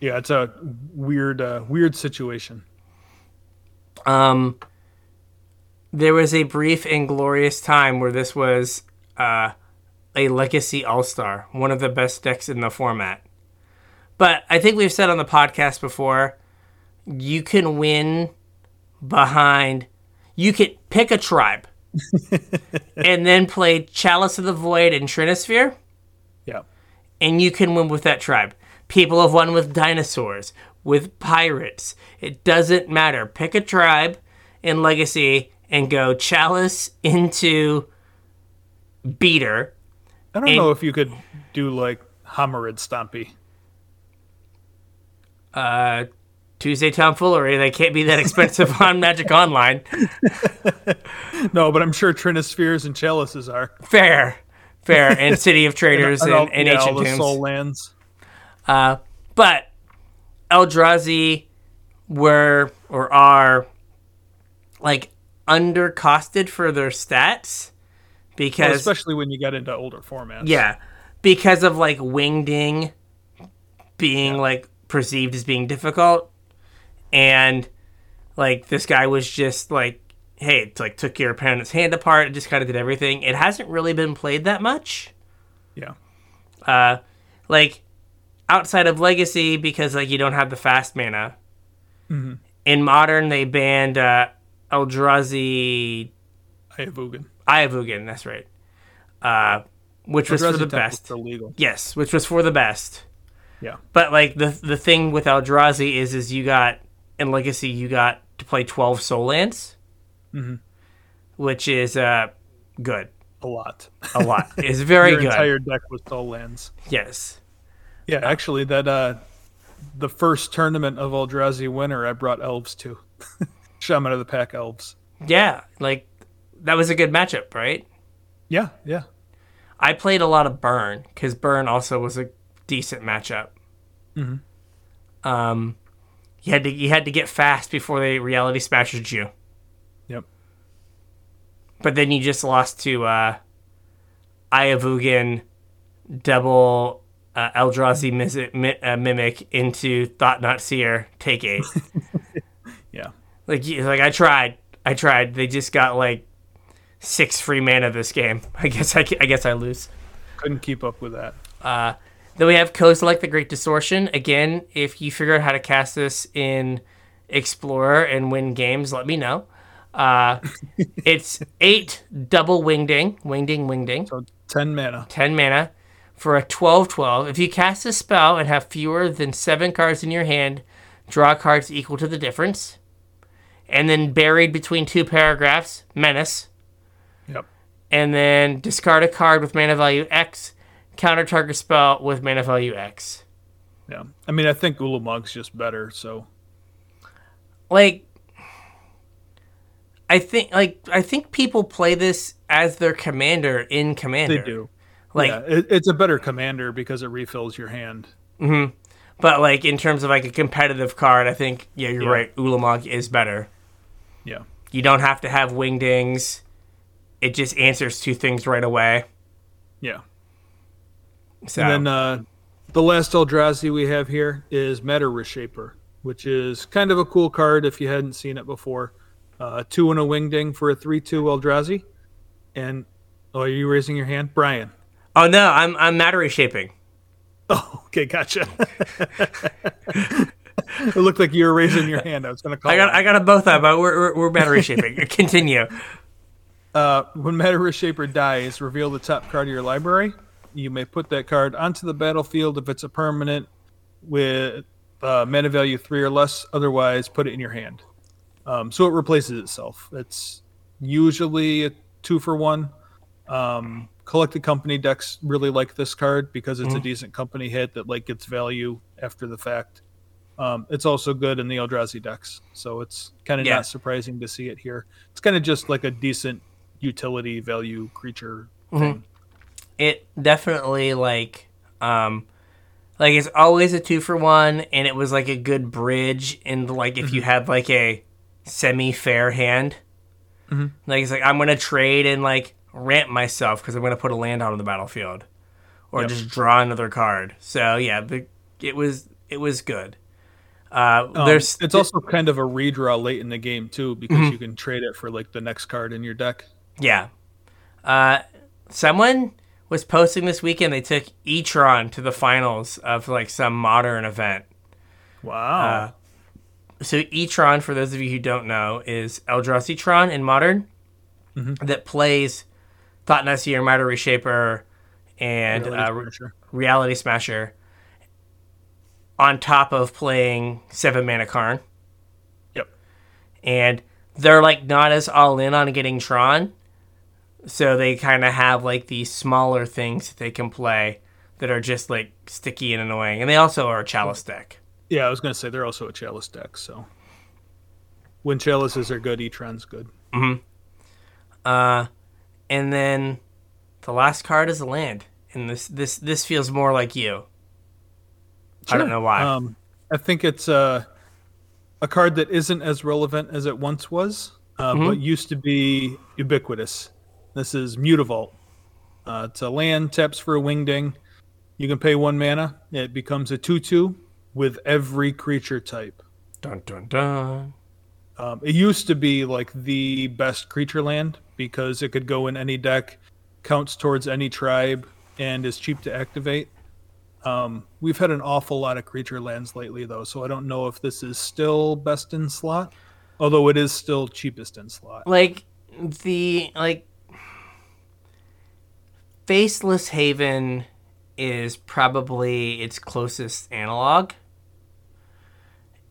Yeah, it's a weird, uh, weird situation. Um, there was a brief and glorious time where this was uh, a legacy all star, one of the best decks in the format. But I think we've said on the podcast before, you can win behind. You can pick a tribe, and then play Chalice of the Void and Trinisphere, Yeah. and you can win with that tribe. People have won with dinosaurs, with pirates. It doesn't matter. Pick a tribe in Legacy and go Chalice into Beater. I don't And- know if you could do like Homarid Stompy. Uh, Tuesday Tomfoolery. They can't be that expensive on Magic Online. No, but I'm sure Trinispheres and Chalices are. Fair. Fair. And City of Traitors and, all- and yeah, Ancient all Tombs. sol lands. Uh, but Eldrazi were or are like undercosted for their stats because Well, especially when you get into older formats. yeah, because of like wingding being like perceived as being difficult, and like this guy was just like, hey, it's like took your opponent's hand apart and just kind of did everything. It hasn't really been played that much, Yeah. uh, like outside of Legacy because like you don't have the fast mana. Mhm. In Modern, they banned uh, Eldrazi Eye of Ugin. Ayavugan. That's right. Uh, which was for the Temple's best. still legal. Yes, which was for the best. Yeah. But like the the thing with Eldrazi is is you got in Legacy you got to play twelve sol lands, Mhm. which is uh good. A lot. A lot. It's very Your good. entire deck was sol lands. yes. Yeah, actually, that uh, the first tournament of Eldrazi winner, I brought elves to. Shaman of the Pack elves. Yeah, like that was a good matchup, right? Yeah, yeah. I played a lot of Burn because Burn also was a decent matchup. Mhm. Um, you had to you had to get fast before the reality smashes you. Yep. But then you just lost to uh, double uh, Eldrazi mis- mi- uh, mimic into Thought-Knot Seer take eight. Yeah. like like I tried, I tried. They just got like six free mana this game. I guess I, I guess I lose. Couldn't keep up with that. Uh, then we have Kozilek the Great Distortion. Again, if you figure out how to cast this in Explorer and win games, let me know. Uh, it's eight double wingding, wingding, wingding, So 10 mana. 10 mana for a 12 12. If you cast a spell and have fewer than seven cards in your hand, draw cards equal to the difference. And then buried between two paragraphs, Menace. Yep. And then discard a card with mana value X, counter target spell with mana value X. Yeah. I mean, I think Ulamog's just better, so. Like, I think like I think people play this as their commander in Commander. They do. Like, yeah, it, it's a better commander because it refills your hand. Mhm. But like in terms of like a competitive card, I think yeah, you're Yeah. right. Ulamog is better. Yeah. You don't have to have wingdings. It just answers two things right away. Yeah. So And then uh, the last Eldrazi we have here is Matter Reshaper, which is kind of a cool card if you hadn't seen it before. Uh, two and a wingding for a 3 2 Eldrazi. And, oh, are you raising your hand? Brian. oh no, I'm I'm matter reshaping. Oh, okay, gotcha. it looked like you were raising your hand. I was going to call I got on I got them both up, but we're we're, we're matter reshaping. Continue. Uh, when Matter Reshaper dies, reveal the top card of your library. You may put that card onto the battlefield if it's a permanent with uh, mana value three or less. Otherwise, put it in your hand. Um, so it replaces itself. It's usually a two for one. Um, collected company decks really like this card because it's a decent company hit that like gets value after the fact. Um, it's also good in the Eldrazi decks, so it's kind of Yeah. not surprising to see it here. It's kind of just like a decent utility value creature thing. It definitely like um like it's always a two for one, and it was like a good bridge in like if you had like a semi fair hand. Mhm. Like it's like I'm gonna trade and like ramp myself because I'm gonna put a land out on the battlefield, or Yep. just draw another card. So yeah, the, it was it was good. Uh, Um, there's it's also kind of a redraw late in the game too because you can trade it for like the next card in your deck. Yeah. Uh, someone was posting this weekend. They took Etron to the finals of like some modern event. Wow. So Etron, for those of you who don't know, is Eldrazi Tron in modern that plays Thought-Knot Seer or Matter Reshaper and Reality uh, Smasher. Reality Smasher on top of playing Seven Mana Karn. Yep. and they're like not as all in on getting Tron, so they kind of have like these smaller things that they can play that are just like sticky and annoying, and they also are a chalice deck. Yeah, I was gonna say they're also a chalice deck, so when chalices are good, Etron's good. Uh, and then the last card is a land, and this this this feels more like you. I don't know why. Um, I think it's uh, a card that isn't as relevant as it once was, uh, Mm-hmm. but used to be ubiquitous. This is Mutavault. Uh, it's a land, taps for a wingding. You can pay one mana. It becomes a 2 2 with every creature type. dun dun dun. Um, it used to be like the best creature land because it could go in any deck, counts towards any tribe, and is cheap to activate. Um, we've had an awful lot of creature lands lately, though, so I don't know if this is still best in slot, although it is still cheapest in slot. Like the like Faceless Haven is probably its closest analog.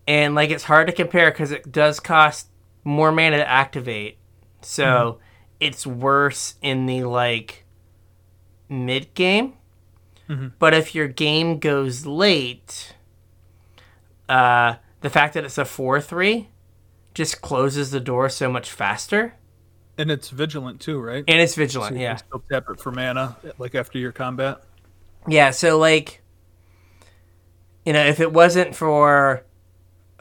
And like it's hard to compare because it does cost more mana to activate. So it's worse in the like mid game. But if your game goes late, uh, the fact that it's a 4 3 just closes the door so much faster. And it's vigilant too, right? And it's So vigilant, you yeah. can still tap it for mana, like after your combat. Yeah, so like you know, if it wasn't for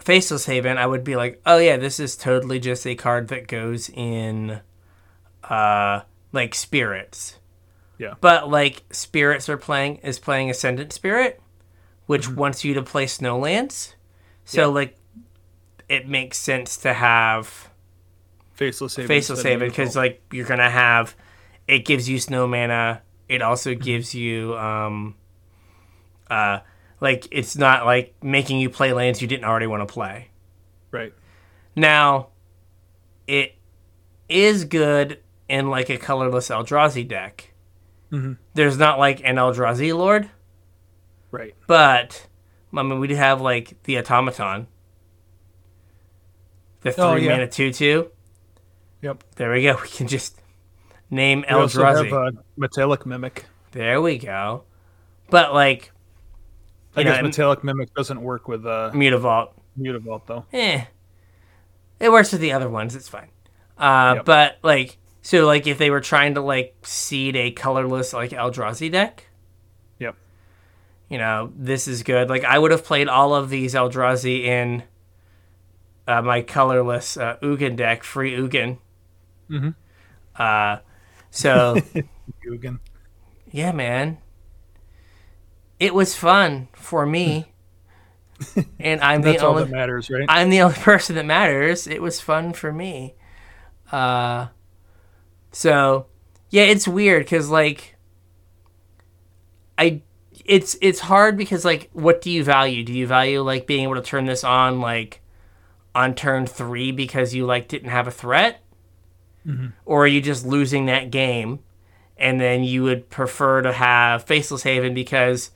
Faceless Haven, I would be like, "Oh yeah, this is totally just a card that goes in uh like spirits." Yeah. But like spirits are playing is playing Ascendant Spirit, which wants you to play Snowlands. So like it makes sense to have Faceless Haven. Faceless Haven because like you're gonna have it gives you snow mana. It also gives you um uh like it's not like making you play lands you didn't already want to play. Right. Now it is good in like a colorless Eldrazi deck. Mhm. There's not like an Eldrazi Lord, Right. but I mean we do have like the automaton. The three Oh, yeah. mana two two. Yep. There we go. We can just name also Eldrazi. have a Metallic Mimic. There we go. But like I know, guess Metallic Mimic doesn't work with uh, Mutavault, Mutavault, though. eh, it works with the other ones. It's fine. Uh, Yep. But like, so like if they were trying to like seed a colorless like Eldrazi deck, Yep. you know, this is good. Like I would have played all of these Eldrazi in uh, my colorless uh, Ugin deck, free Ugin. Mhm. Uh, so Guggen. yeah, man, it was fun for me, and I'm the only. that matters, right? I'm the only person that matters. It was fun for me. Uh, so yeah, it's weird because like I, it's it's hard because like what do you value? Do you value like being able to turn this on like on turn three because you like didn't have a threat, or are you just losing that game? And then you would prefer to have Faceless Haven because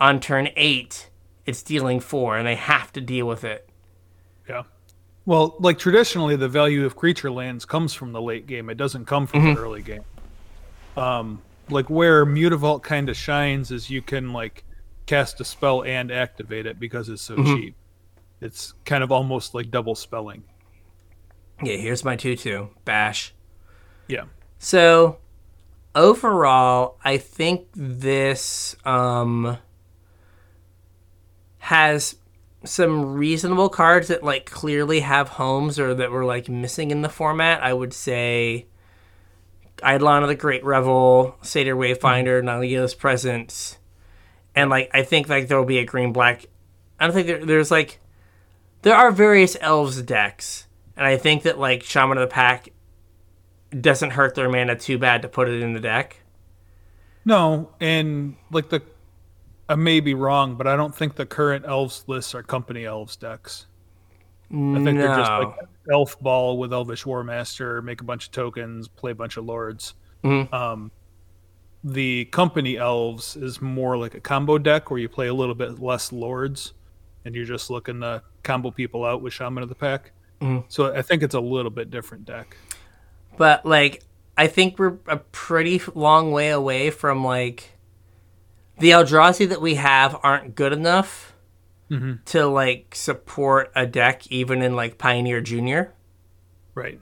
on turn eight it's dealing four and they have to deal with it. Yeah. Well, like traditionally, the value of creature lands comes from the late game. It doesn't come from Mm-hmm. the early game. Um, like where Mutavault kind of shines is you can like cast a spell and activate it because it's so Mm-hmm. cheap. It's kind of almost like double spelling. Yeah, here's my 2 2. Bash. Yeah. So, overall, I think this um, has some reasonable cards that, like, clearly have homes or that were, like, missing in the format. I would say Eidolon of the Great Revel, Satyr Wayfinder, Nylea's Presence. And, like, I think, like, there will be a green black. I don't think there, there's, like, there are various elves decks. And I think that, like, Shaman of the Pack doesn't hurt their mana too bad to put it in the deck. No, and like the, I may be wrong, but I don't think the current elves lists are company elves decks. I think they're just like elf ball with elvish war master, make a bunch of tokens, play a bunch of lords. Mhm. Um, the company elves is more like a combo deck where you play a little bit less lords, and you're just looking to combo people out with shaman of the pack. Mhm. So I think it's a little bit different deck. but like I think we're a pretty long way away from like the Eldrazi that we have aren't good enough Mhm. to like support a deck even in like Pioneer Junior. Right.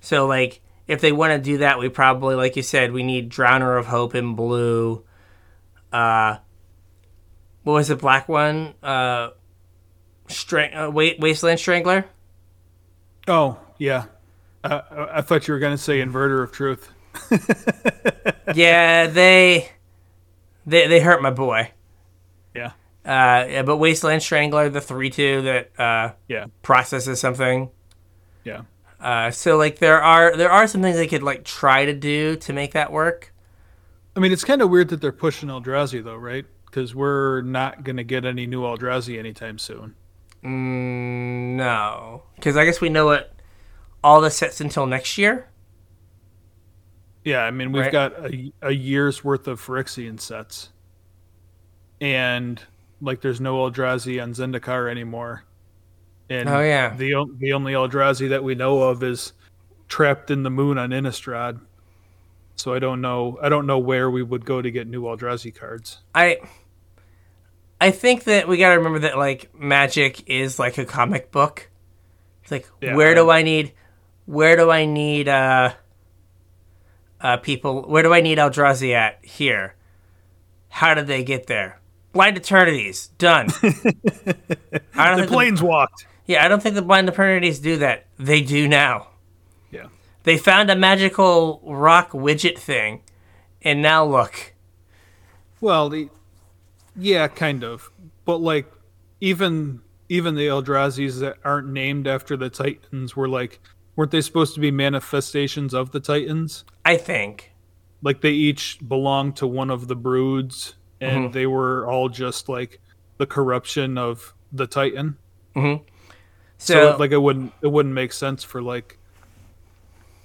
So like if they want to do that, we probably like you said we need Drowner of Hope in blue. Uh what was the black one? Uh, Strang- uh Wasteland Strangler. Oh yeah, uh, I thought you were gonna say Inverter of Truth. yeah, they they they hurt my boy. Yeah, Uh, yeah, but Wasteland Strangler, the three two that uh, yeah, processes something. yeah. Uh, so like there are there are some things they could like try to do to make that work. I mean, it's kind of weird that they're pushing Eldrazi though, right? Because we're not gonna get any new Eldrazi anytime soon. Mm, no, because I guess we know what all the sets until next year. Yeah, I mean, we've Right. got a, a year's worth of Phyrexian sets, and like, there's no Eldrazi on Zendikar anymore. And Oh, yeah. the the only Eldrazi that we know of is trapped in the moon on Innistrad. So I don't know. I don't know where we would go to get new Eldrazi cards. I I think that we got to remember that like Magic is like a comic book. It's like Yeah. where do I need where do I need uh uh people where do I need Eldrazi at here? How did they get there? Blind Eternities done. I don't The think the- planes walked. yeah, I don't think the Blind Eternities do that. They do now. Yeah. They found a magical rock widget thing, and now look. Well, the, yeah, kind of. But like, even even the Eldrazi's that aren't named after the Titans were like, weren't they supposed to be manifestations of the Titans? I think. Like they each belonged to one of the broods, and mm-hmm. they were all just like the corruption of the Titan. Mm-hmm. So, So, like, it wouldn't it wouldn't make sense for like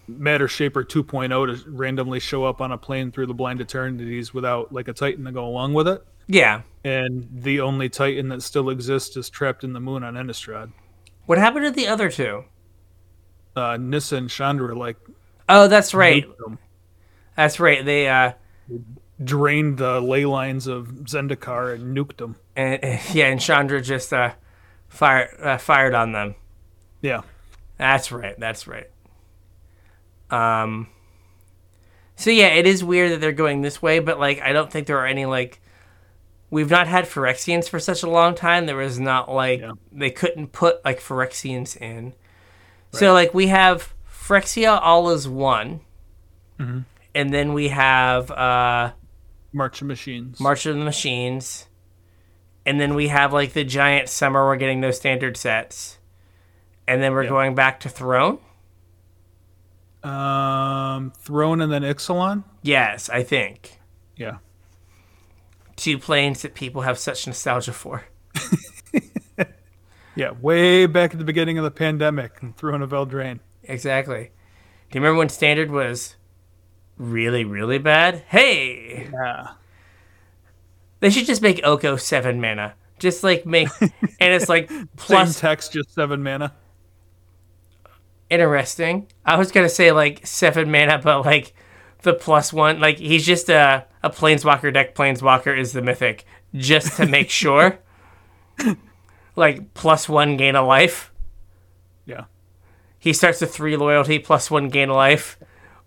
Matter Shaper 2.0 to randomly show up on a plane through the blind eternities without like a Titan to go along with it. Yeah. and the only Titan that still exists is trapped in the moon on Innistrad. What happened to the other two? Uh, Nissa and Chandra like Oh, that's right. That's right. They uh drained the ley lines of Zendikar and nuked them. and yeah, and Chandra just uh fired uh, fired on them. Yeah, That's right. That's right. Um. So yeah, it is weird that they're going this way, but like I don't think there are any like we've not had Phyrexians for such a long time. There was not like Yeah. they couldn't put like Phyrexians in. So like we have Phyrexia all as one, and then we have uh March of Machines. March of the Machines, and then we have like the giant summer. We're getting those standard sets, and then we're Yeah. going back to Throne. um, Throne and then Ixalan. Yes, I think Yeah, two planes that people have such nostalgia for. yeah, way back at the beginning of the pandemic, and Throne of Eldraine. Exactly. Do you remember when standard was really, really bad? Hey, Yeah, they should just make Oko seven mana. Just like make, and it's like same plus text, just seven mana. interesting. I was gonna say like seven mana, but like the plus one, like he's just a a planeswalker deck. Planeswalker is the mythic, just to make sure. like plus one gain a life. Yeah, He starts with three loyalty, plus one gain a life,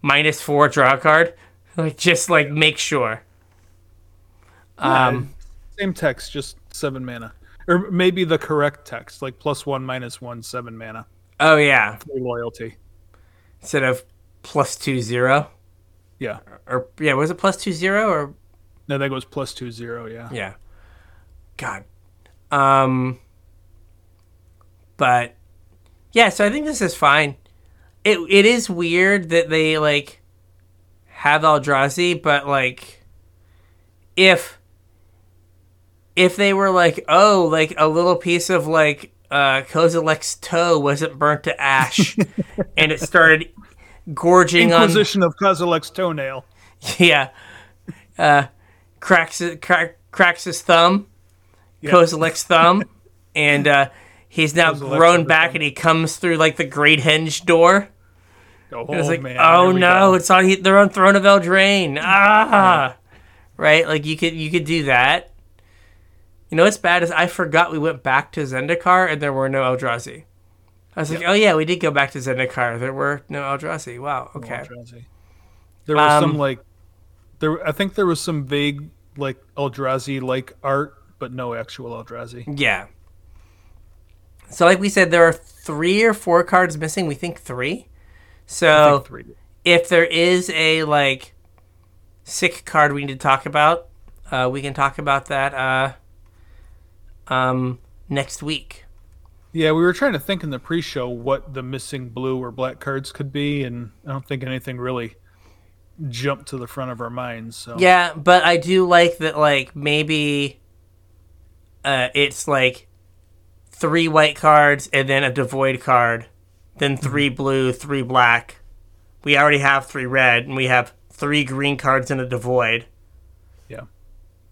minus four draw a card. Like just like make sure. Um, same text, just seven mana, or maybe the correct text, like plus one, minus one, seven mana, oh yeah, three loyalty. instead of plus two zero Yeah, or yeah, was it plus two zero or no, that goes plus two zero. Yeah. Yeah. God. Um but yeah, so I think this is fine. It it is weird that they like have Eldrazi, but like if if they were like, oh, like a little piece of like uh Kozilek's toe wasn't burnt to ash and it started gorging on Inquisition of Kozilek's toenail. yeah. Uh, cracks it, crack, cracks his thumb, Kozilek's thumb, and uh, he's now Kozilek's grown back, thumb. and he comes through like the great hinge door. Oh, And it's like, man, oh no, go. it's on. he- They're on Throne of Eldraine. Ah, right. Like you could you could do that. You know what's bad is I forgot we went back to Zendikar and there were no Eldrazi. I was like, oh yeah, we did go back to Zendikar. There were no Eldrazi. Wow. Okay. Eldrazi. There was Um, some like there. I think there was some vague like Eldrazi like art but no actual Eldrazi. Yeah. So, like we said, there are three or four cards missing. We think three. So, think three. if there is a like sick card we need to talk about, uh, we can talk about that uh, um, next week. Yeah, we were trying to think in the pre-show what the missing blue or black cards could be, and I don't think anything really jumped to the front of our minds. So Yeah, but I do like that. Like maybe uh, it's like three white cards and then a devoid card, then three blue, three black. We already have three red, and we have three green cards and a devoid. Yeah.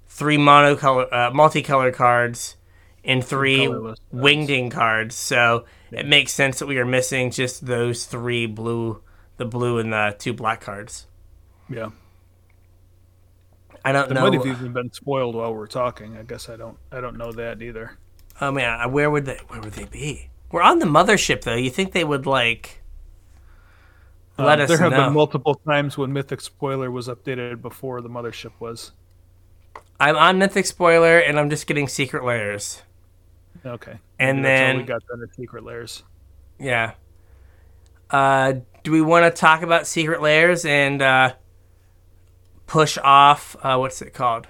Three monocolor, uh, multicolored cards, and three wingding cards. So it makes sense that we are missing just those three blue, the blue and the two black cards. yeah, I don't it know. might have even been spoiled while we're talking. I guess I don't. I don't know that either. Oh man, where would they? Where would they be? We're on the mothership, though. You think they would like let Um, us there have know? been multiple times when Mythic Spoiler was updated before the mothership was. I'm on Mythic Spoiler, and I'm just getting secret lairs. Okay, And Maybe then- we got are secret lairs. Yeah. Uh, do we want to talk about secret lairs and uh, push off? Uh, what's it called?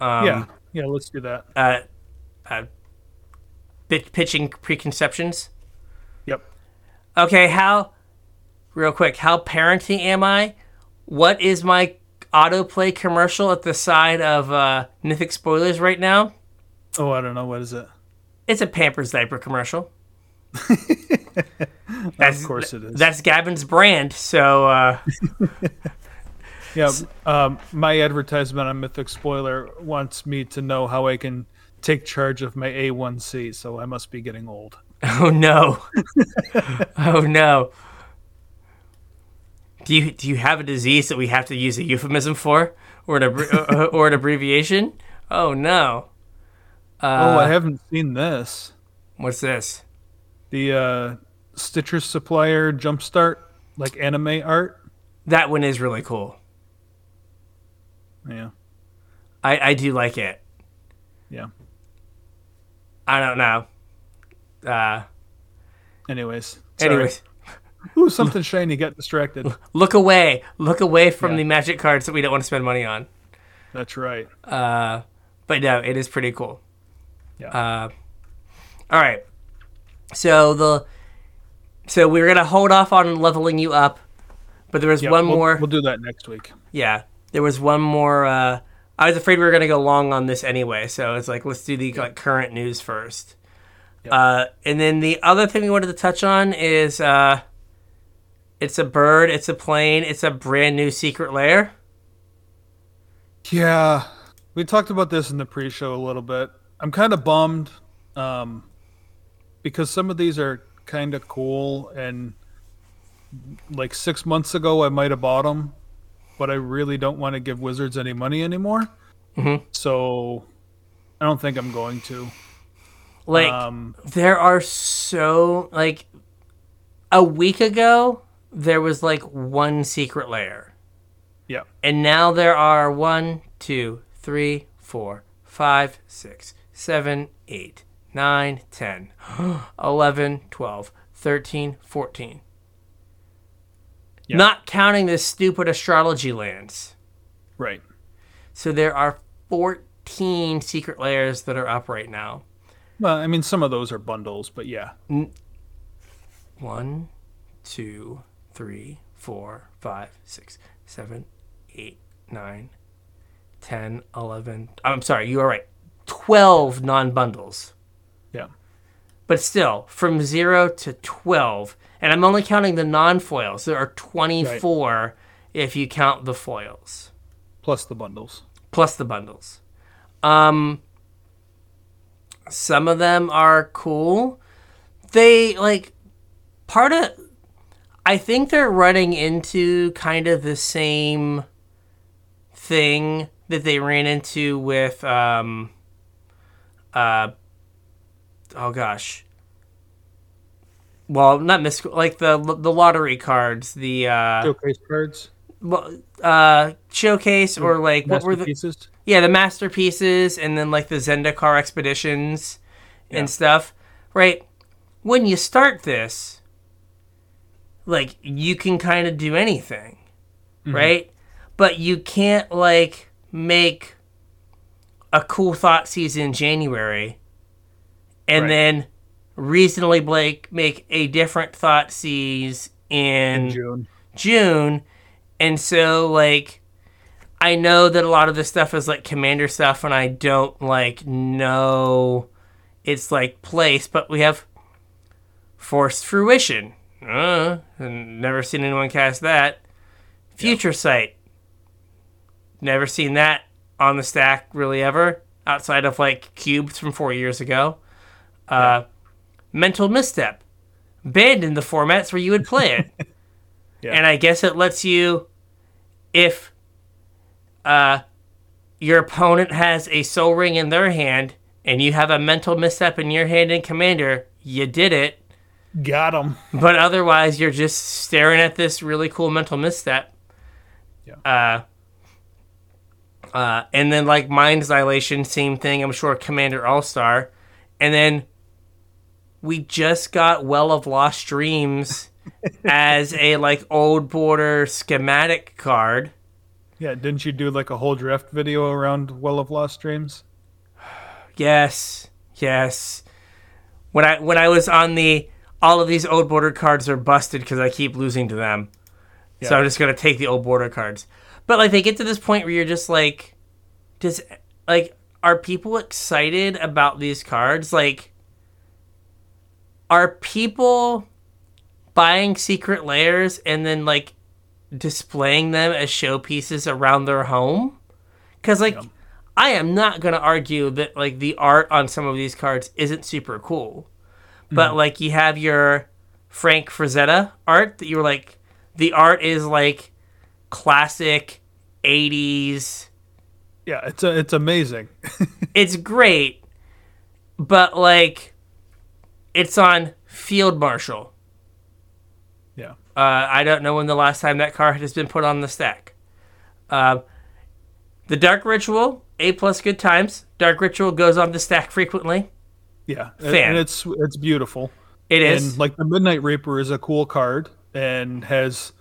Um, yeah, yeah. Let's do that. Uh, uh, bit- pitching preconceptions. Yep. Okay, how real quick, how parenting am I? What is my autoplay commercial at the side of uh, Mythic Spoilers right now? Oh, I don't know. What is it? It's a Pampers diaper commercial. That's, of course it is. That's Gavin's brand, so uh, Yeah, um, my advertisement on Mythic Spoiler wants me to know how I can take charge of my A1C, so I must be getting old. oh no, oh no. Do you do you have a disease that we have to use a euphemism for, or an uh, or an abbreviation? Oh no. Oh, Uh, I haven't seen this. What's this? The uh, Stitcher Supplier Jumpstart, like anime art. That one is really cool. Yeah, I, I do like it. yeah. I don't know. Uh, Anyways, sorry. anyways, Ooh, something shiny got distracted. look away. Look away from Yeah. the magic cards that we don't want to spend money on. That's right. Uh, but no, it is pretty cool. Yeah. Uh, all right. So the so we're gonna hold off on leveling you up, but there was Yeah, one we'll, more. We'll do that next week. Yeah, there was one more. Uh, I was afraid we were gonna go long on this anyway, so it's like let's do the like current news first. Uh, and then the other thing we wanted to touch on is uh, it's a bird, it's a plane, it's a brand new secret lair. Yeah, we talked about this in the pre-show a little bit. I'm kind of bummed um, because some of these are kind of cool, and like six months ago, I might have bought them, but I really don't want to give Wizards any money anymore. Mhm. So I don't think I'm going to. Like um, there are so like a week ago there was like one secret lair. yeah, And now there are one, two, three, four, five, six, seven, eight, nine, ten, eleven, twelve, thirteen, fourteen. Yeah. Not counting the stupid astrology lands. right. So there are 14 secret lairs that are up right now. Well, I mean, some of those are bundles, but yeah, One, two, three, four, five, six, seven, eight, nine, ten, eleven. I'm sorry, you are right. 12 non bundles. yeah, But still, from zero to 12, and I'm only counting the non foils. There are 24 if you count the foils, plus the bundles. plus the bundles. Um, some of them are cool. They, like, part of. I think they're running into kind of the same thing that they ran into with, um, uh, oh gosh. Well, not mystical, like the the lottery cards, the uh, Showcase cards. well, uh, showcase or like what were the Masterpieces? yeah the masterpieces and then like the Zendikar expeditions Yeah. and stuff, right? When you start this, like you can kind of do anything, right? But you can't like make a cool Thought-Knot Seer in January and Right. then reasonably Blake make a different Thought-Knot Seer in June. June. And so like I know that a lot of this stuff is like commander stuff and I don't like know its like place, but we have forced fruition. Uh, never seen anyone cast that. Future sight. Never seen that on the stack really ever, outside of like cubes from four years ago. Uh, Mental misstep. Banned in the formats where you would play it. Yeah. And I guess it lets you, if uh, your opponent has a Sol Ring in their hand and you have a mental misstep in your hand in commander, you did it. Got him. But otherwise, you're just staring at this really cool mental misstep. Yeah. Uh, uh, and then like Mind's Dilation, same thing. I'm sure Commander All Star, and then we just got Well of Lost Dreams as a like old border schematic card. Yeah, didn't you do like a whole draft video around Well of Lost Dreams? Yes, yes. When I when I was on the all of these old border cards are busted because I keep losing to them. So I'm just gonna take the old border cards. But like they get to this point where you're just like, does like are people excited about these cards? Like, are people buying secret lairs and then like displaying them as showpieces around their home? Because like, I am not gonna argue that like the art on some of these cards isn't super cool, but mm-hmm. like you have your Frank Frazetta art that you were like, the art is like classic 80s Yeah, it's a, it's amazing. it's great but like it's on field marshal yeah. uh, i don't know when the last time that card has been put on the stack uh, the dark ritual a plus good times dark ritual goes on the stack frequently Yeah. Fan. And it's it's beautiful. It is And like the Midnight Reaper is a cool card and has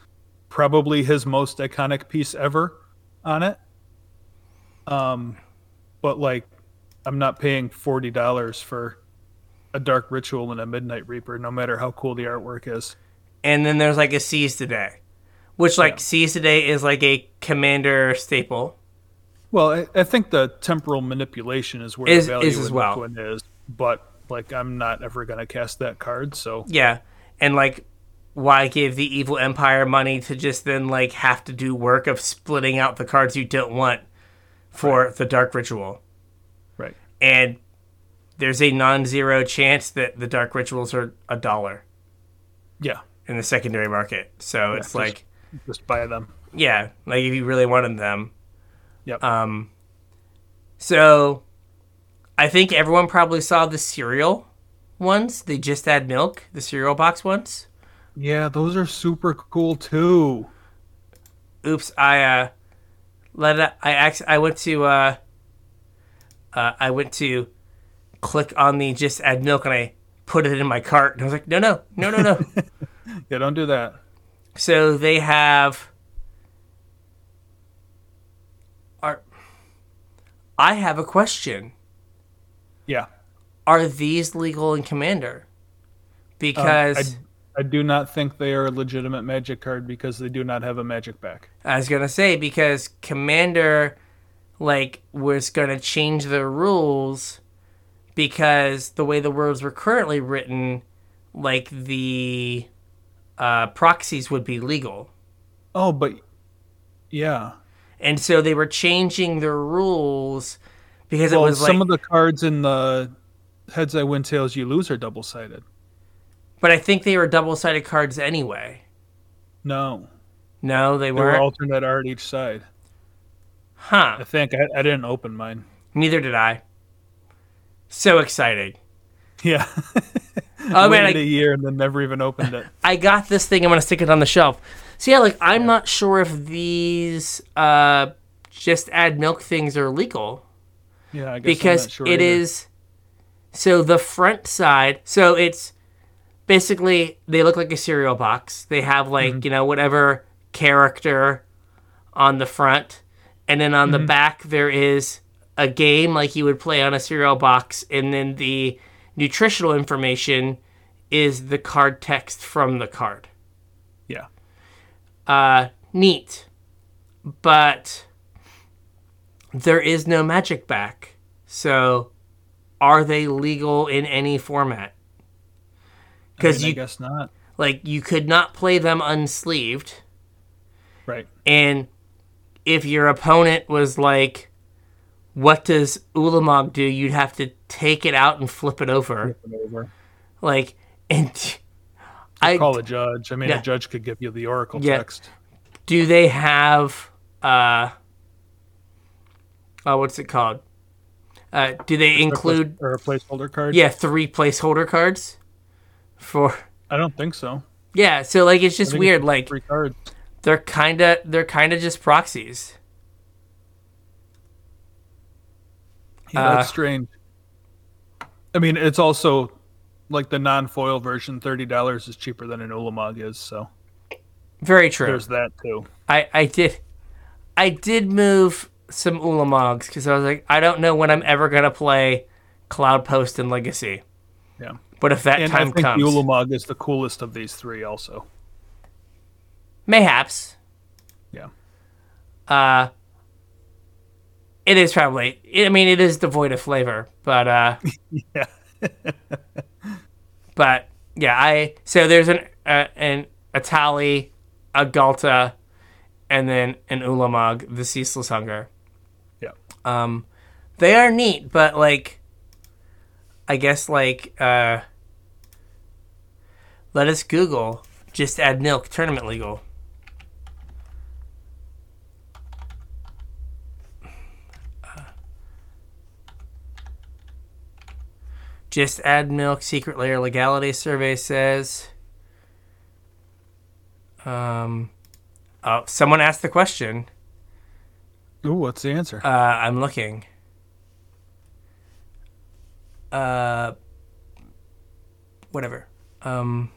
probably his most iconic piece ever on it. Um but like I'm not paying forty dollars for a dark ritual and a midnight reaper, no matter how cool the artwork is. and then there's like a Seize the Day which like Yeah. Seize the Day is like a commander staple Well, I, I think the temporal manipulation is where Is- the value is as well. one is, but like I'm not ever gonna cast that card, so Yeah, and like, why give the evil empire money to just then like have to do work of splitting out the cards you don't want for the dark ritual? right. And there's a non-zero chance that the dark rituals are a dollar Yeah. in the secondary market. So it's just- like, Just buy them. yeah, like if you really wanted them. Yep. Um. So, I think everyone probably saw the cereal ones. They just add milk, the cereal box ones. Yeah, those are super cool too. oops, I uh let it, I act, I went to uh uh I went to click on the just add milk and I put it in my cart and I was like, no, no, no, no, no. Yeah, don't do that. so they have are I have a question. Yeah. Are these legal in Commander? Because Um, I, do not think they are a legitimate magic card because they do not have a magic back. I was gonna say because Commander, like, was gonna change the rules because the way the rules were currently written, like the uh, proxies would be legal, Oh, but yeah. and so they were changing the rules because Well, it was some like. of the cards in the heads I win, tails you lose are double sided. But I think they were double sided cards anyway. No, No, they they were weren't. alternate art each side. huh? I think I, I didn't open mine. Neither did I. So exciting. Yeah. Oh man, Waited I, a year and then never even opened it. I got this thing. I'm gonna stick it on the shelf. So yeah, like I'm not sure if these uh, just add milk things are legal Yeah, I guess I'm because not sure it either. is. So the front side, so it's basically they look like a cereal box. They have like Mm-hmm. you know whatever character on the front, and then on the Mm-hmm. back there is a game like you would play on a cereal box, and then the nutritional information is the card text from the card. Yeah. Uh, neat, but there is no magic back. So, are they legal in any format? I Because mean, I you guess not. like you could not play them unsleeved, Right. and if your opponent was like, "What does Ulamog do?" You'd have to take it out and flip it over, Over. like and. I Call a judge. I mean, Yeah. a judge could give you the oracle Yeah. text. do they have uh oh what's it called uh do they include or a placeholder card. yeah three placeholder cards for I don't think so. yeah so like it's just weird it's like they're kind of they're kind of just proxies Yeah, Uh, that's strange. I mean, it's also like the non-foil version. Thirty dollars is cheaper than an Ulamog is, so very true there's that too. i i did i did move some ulamogs because i was like i don't know when i'm ever gonna play cloud post and legacy Yeah, but if that and I time think comes Ulamog is the coolest of these three. Also, mayhaps yeah, Uh, it is probably. I mean, it is devoid of flavor, but uh, yeah, but yeah, I so there's an uh, an Atali, a Ghalta, and then an Ulamog, the Ceaseless Hunger. yeah. Um, they are neat, but like, I guess like uh, let us Google just add milk tournament legal. Just add milk secret lair legality survey says. Um, oh, someone asked the question. Ooh, what's the answer? Uh, I'm looking. Uh, whatever. Um.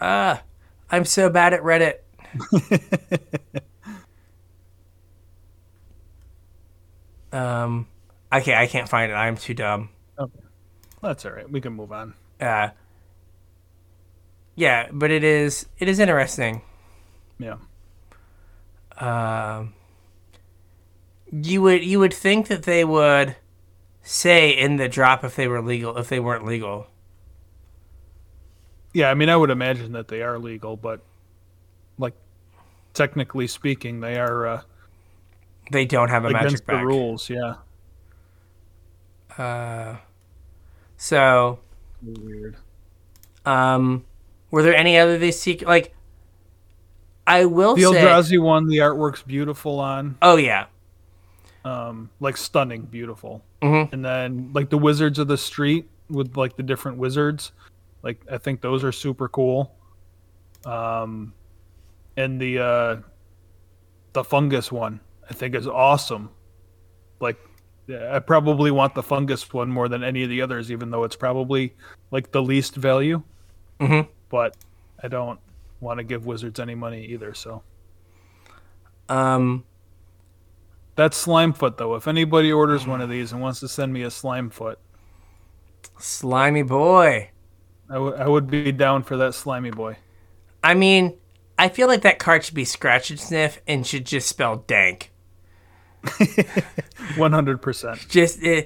Ah, I'm so bad at Reddit. um, okay, I can't find it. I'm too dumb. Okay, That's all right. We can move on. Uh, yeah, but it is it is interesting. Yeah, um, you would you would think that they would say in the drop if they were legal if they weren't legal. yeah. I mean, I would imagine that they are legal, but like technically speaking, they are uh, They don't have a against magic the back. rules. Yeah, Uh, so, weird. um, were there any other these secret like? I will The say, Eldrazi one, the artwork's beautiful on, oh yeah, um, like stunning, beautiful. Mhm. And then like the Wizards of the Street with like the different wizards, like I think those are super cool. Um, and the uh, the fungus one I think is awesome. Like I probably want the fungus one more than any of the others, even though it's probably like the least value. Mhm. But I don't want to give wizards any money either. So um, that's Slimefoot though. If anybody orders one of these and wants to send me a Slimefoot, slimy boy. I would I would be down for that slimy boy. I mean, I feel like that card should be scratch and sniff and should just spell dank. One hundred percent. Just uh,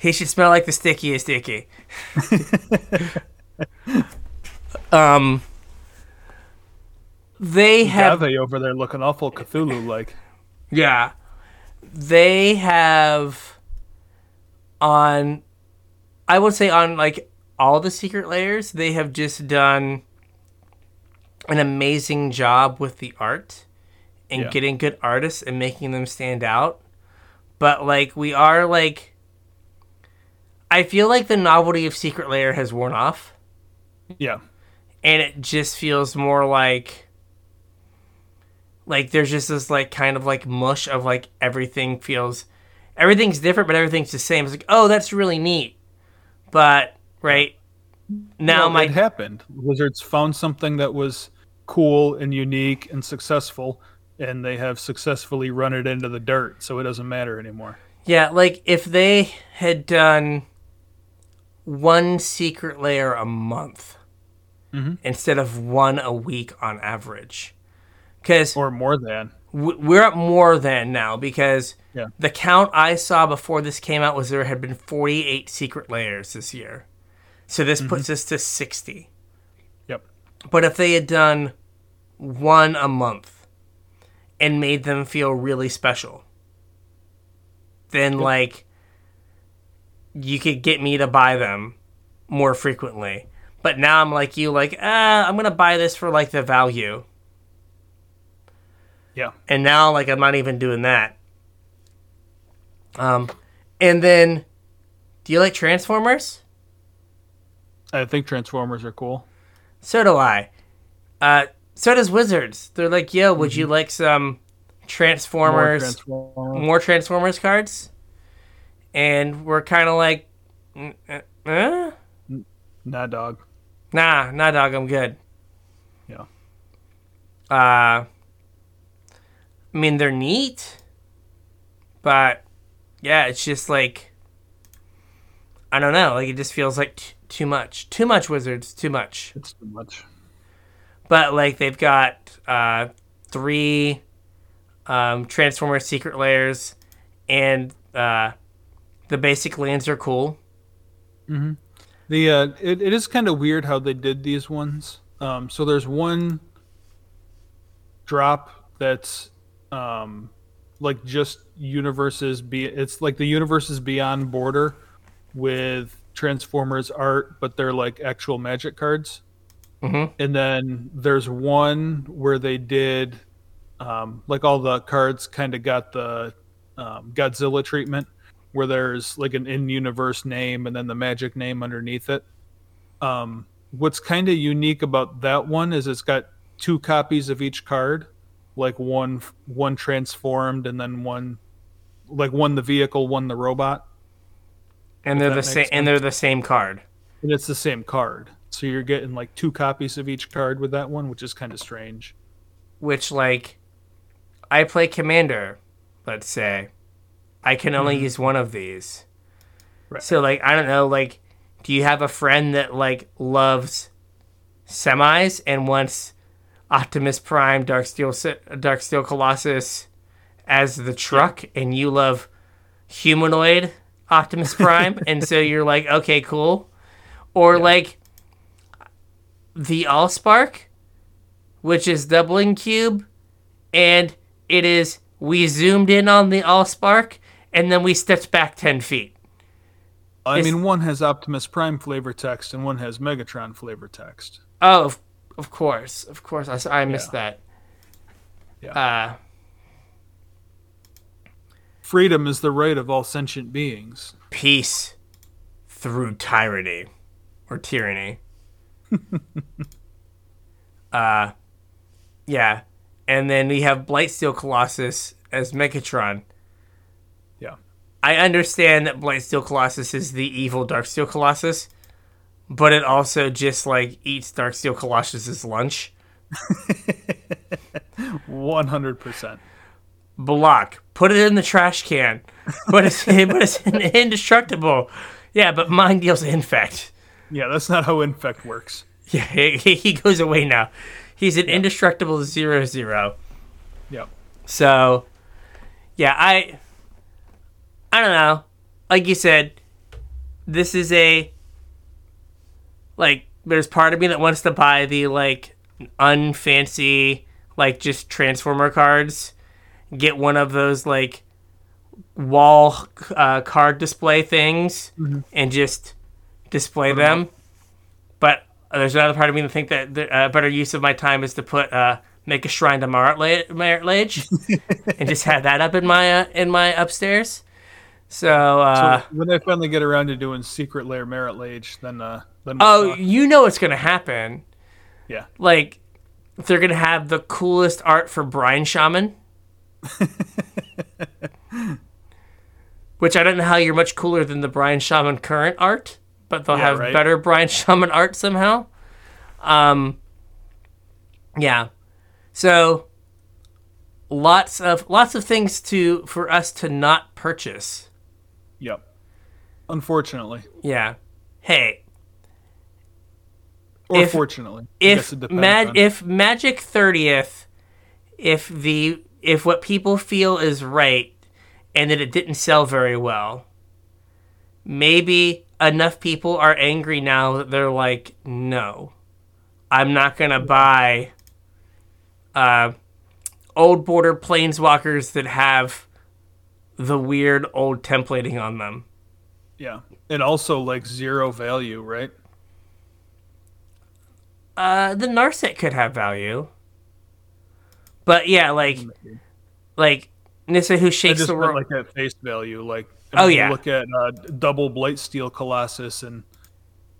he should smell like the stickiest sticky. um, they have Agave over there looking awful Cthulhu like. yeah, they have on. I would say on like all the secret lairs, they have just done an amazing job with the art and Yeah. getting good artists and making them stand out. But like we are like I feel like the novelty of Secret Lair has worn off, Yeah. and it just feels more like like there's just this like kind of like mush of like everything feels everything's different, but everything's the same. It's like oh, that's really neat, but right now Well, my it happened. Wizards found something that was cool and unique and successful, and they have successfully run it into the dirt, so it doesn't matter anymore. Yeah, like if they had done one secret lair a month Mhm. instead of one a week on average. Because Or more than. we're at more than now because Yeah. the count I saw before this came out was there had been 48 secret lairs this year. So this puts us to 60. Yep. But if they had done one a month and made them feel really special, then like you could get me to buy them more frequently. But now I'm like you, like ah, I'm gonna buy this for like the value, Yeah. and now like I'm not even doing that. Um, and then, do you like Transformers? I think Transformers are cool. So do I. Uh, so does Wizards. They're like, yo, would you like some More Transformers, Transformers. more Transformers cards? And we're kind of like, "Mm, uh, uh? Nah, dog. nah, nah, dog, I'm good. Yeah. Uh, I mean, they're neat, but yeah, it's just like, I don't know. Like, it just feels like t- too much. Too much Wizards, too much. It's too much. but like they've got uh, three um, Transformers secret lairs, and uh, the basic lands are cool. The uh, it, it is kind of weird how they did these ones. Um, so there's one drop that's um, like just universes be it's like the universes beyond border with Transformers art, but they're like actual magic cards. Mhm. And then there's one where they did um, like all the cards kind of got the um, Godzilla treatment, where there's like an in-universe name and then the magic name underneath it. Um, what's kind of unique about that one is it's got two copies of each card, like one one transformed and then one like one the vehicle, one the robot, And they're the same. And they're the same card. and it's the same card. So you're getting like two copies of each card with that one, which is kind of strange. Which like, I play Commander. Let's say, I can only mm-hmm. use one of these. Right. So like, I don't know. Like, do you have a friend that like loves semis and wants Optimus Prime, Darksteel, Dark Steel Colossus as the truck, and you love humanoid Optimus Prime, and so you're like, okay, cool. Or like the Allspark, which is doubling cube, and it is we zoomed in on the Allspark, and then we stepped back ten feet. I mean, one has Optimus Prime flavor text and one has Megatron flavor text. Oh, of, course, of course. I missed that. Yeah. Uh, Freedom is the right of all sentient beings. peace through tyranny or tyranny. uh, yeah, and then we have Blightsteel Colossus as Megatron. Yeah. I understand that Blightsteel Colossus is the evil Darksteel Colossus, but it also just like eats Darksteel Colossus's lunch. 100%. block. Put it in the trash can. But it's but it's indestructible. Yeah, but mine deals infect. Yeah, that's not how Infect works. Yeah, he, he goes away now. He's an indestructible zero zero. Yep. So, yeah, I I don't know. Like you said, this is a like there's part of me that wants to buy the like unfancy like just transformer cards. Get one of those like wall uh, card display things and just display them. But there's another part of me that think that the uh, better use of my time is to put uh, make a shrine to Marit La- Marit Lage and just have that up in my uh, in my upstairs. So, uh, so when I finally get around to doing Secret Lair Marit Lage, then uh, oh, you know what's gonna happen. yeah, Like, they're gonna have the coolest art for Brine Shaman. Which I don't know how you're much cooler than the Brine Shaman current art, but they'll Yeah, have right. better Brine Shaman art somehow. Um, yeah. So lots of lots of things to for us to not purchase. yep. Unfortunately, Yeah. Hey, or If- fortunately, if mag- if Magic 30th if the if what people feel is right and that it didn't sell very well maybe enough people are angry now that they're like no i'm not going to buy uh old border planeswalkers that have the weird old templating on them yeah, and also like zero value, right? Uh the narset could have value but yeah like like Nissa who I shakes just the world. like at face value. Like, Oh, you yeah. look at uh, double Blightsteel Colossus, and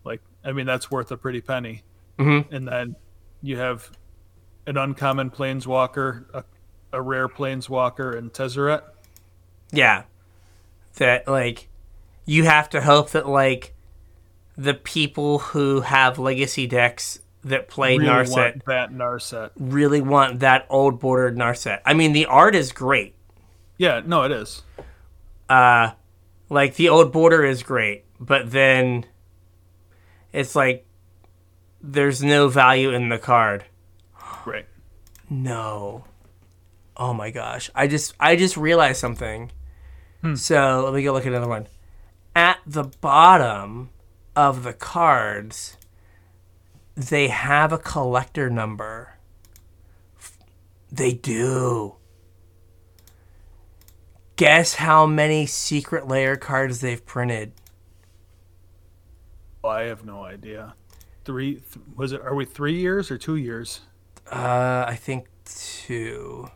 like, I mean, that's worth a pretty penny. Mhm. And then you have an uncommon Planeswalker, a, a rare Planeswalker, and Tezzeret. yeah, that like you have to hope that like the people who have legacy decks that play really Narset want that Narset. really want that old bordered Narset. I mean, the art is great. Yeah, no, it is. Uh, like the old border is great, but then it's like there's no value in the card. Great. No. Oh my gosh. I just I just realized something. So let me go look at another one. At the bottom of the cards, they have a collector number. They do. Guess how many secret lair cards they've printed? Oh, I have no idea. Three th- was it? Are we three years or two years? Uh, I think two.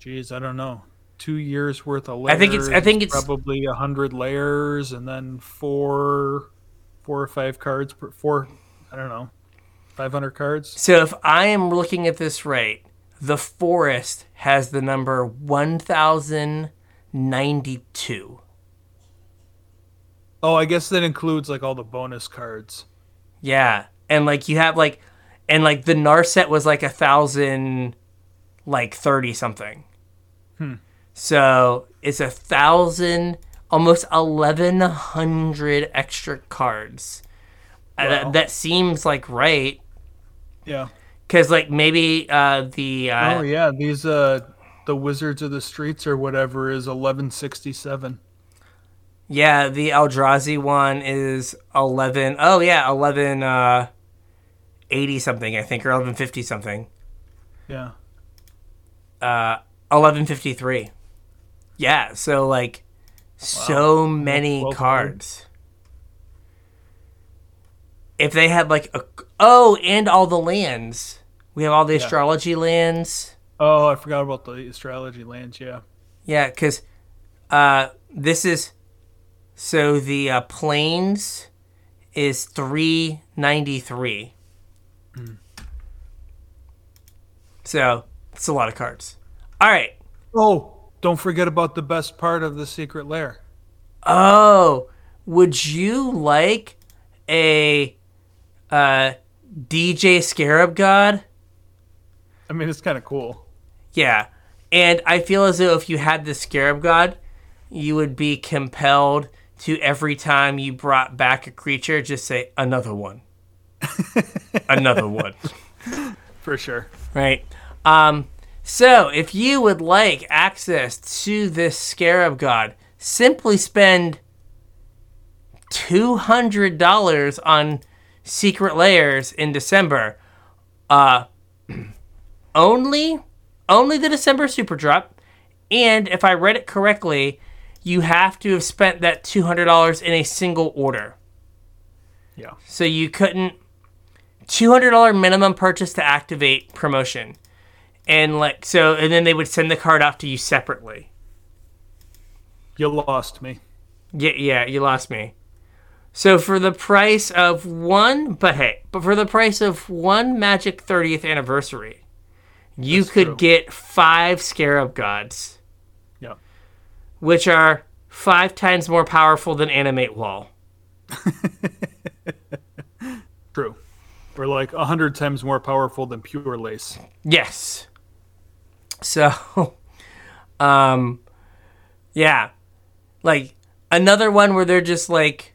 Jeez, I don't know. Two years worth of layers. I think it's- I think it's- probably a hundred layers, and then four, four or five cards per four. I don't know, five hundred cards. So if I am looking at this right, the forest has the number 1092. Oh, I guess that includes like all the bonus cards. Yeah. And like you have like and like the Narset was like a thousand like thirty something. Hmm. So it's a thousand almost eleven hundred extra cards. Uh, Wow. that, that seems like right. Yeah. Cause like maybe uh the uh, oh yeah, these uh, the Wizards of the Streets or whatever is eleven sixty seven. Yeah, the Eldrazi one is eleven. Oh yeah, eleven uh, eighty something I think, or eleven fifty something. Yeah. Uh, eleven fifty three. Yeah, so like so many well cards. If they had like a oh, and all the lands, we have all the astrology lands. Oh, I forgot about the astrology lands. Yeah. Yeah, because uh, this is so the uh, planes is three ninety three. So it's a lot of cards. All right. Oh, don't forget about the best part of the secret lair. Oh, would you like a uh, DJ Scarab God? I mean, it's kind of cool. Yeah. And I feel as though if you had the Scarab God, you would be compelled to every time you brought back a creature, just say, another one. another one. For sure. Right? Um, so if you would like access to this Scarab God, simply spend $200 on Secret Lairs in December. Uh, only only the December super drop. And if I read it correctly, you have to have spent that $200 in a single order. Yeah. So you couldn't $200 minimum purchase to activate promotion. And like so, and then they would send the card off to you separately. You lost me. Yeah, yeah, you lost me. So for the price of one, but hey, but for the price of one Magic 30th anniversary, you That's could true. get five Scarab Gods, Yeah. which are five times more powerful than Animate Wall. True. Or like a hundred times more powerful than Purelace. Yes. So, um, yeah, like another one where they're just like,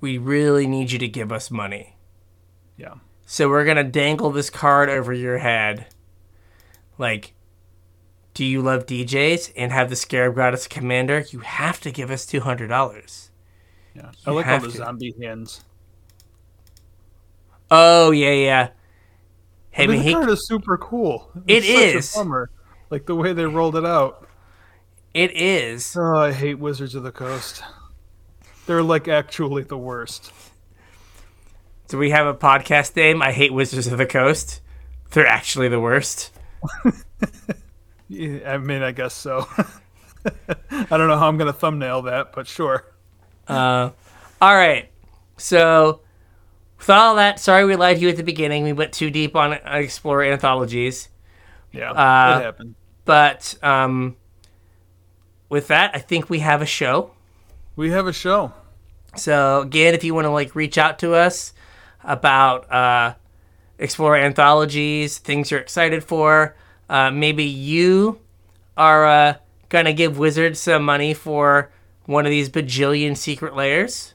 we really need you to give us money. Yeah. So we're gonna dangle this card over your head. Like, do you love DJs and have the Scarab Goddess commander? You have to give us two hundred dollars. Yeah. I like all the to. zombie hands. Oh yeah, yeah. I mean, the he, card is super cool. It It's is. a bummer. Like the way they rolled it out. it is. Oh, I hate Wizards of the Coast. They're like actually the worst. Do we have a podcast name? I hate Wizards of the Coast. They're actually the worst. Yeah, I mean, I guess so. I don't know how I'm going to thumbnail that, but sure. Uh, all right. So, with all that, sorry we lied to you at the beginning. We went too deep on uh, Explorer anthologies. Yeah, Uh, it happened. But um, with that, I think we have a show. We have a show. So again, if you want to like reach out to us about uh, Explorer anthologies, things you're excited for, uh, maybe you are uh, gonna give Wizards some money for one of these bajillion secret lairs,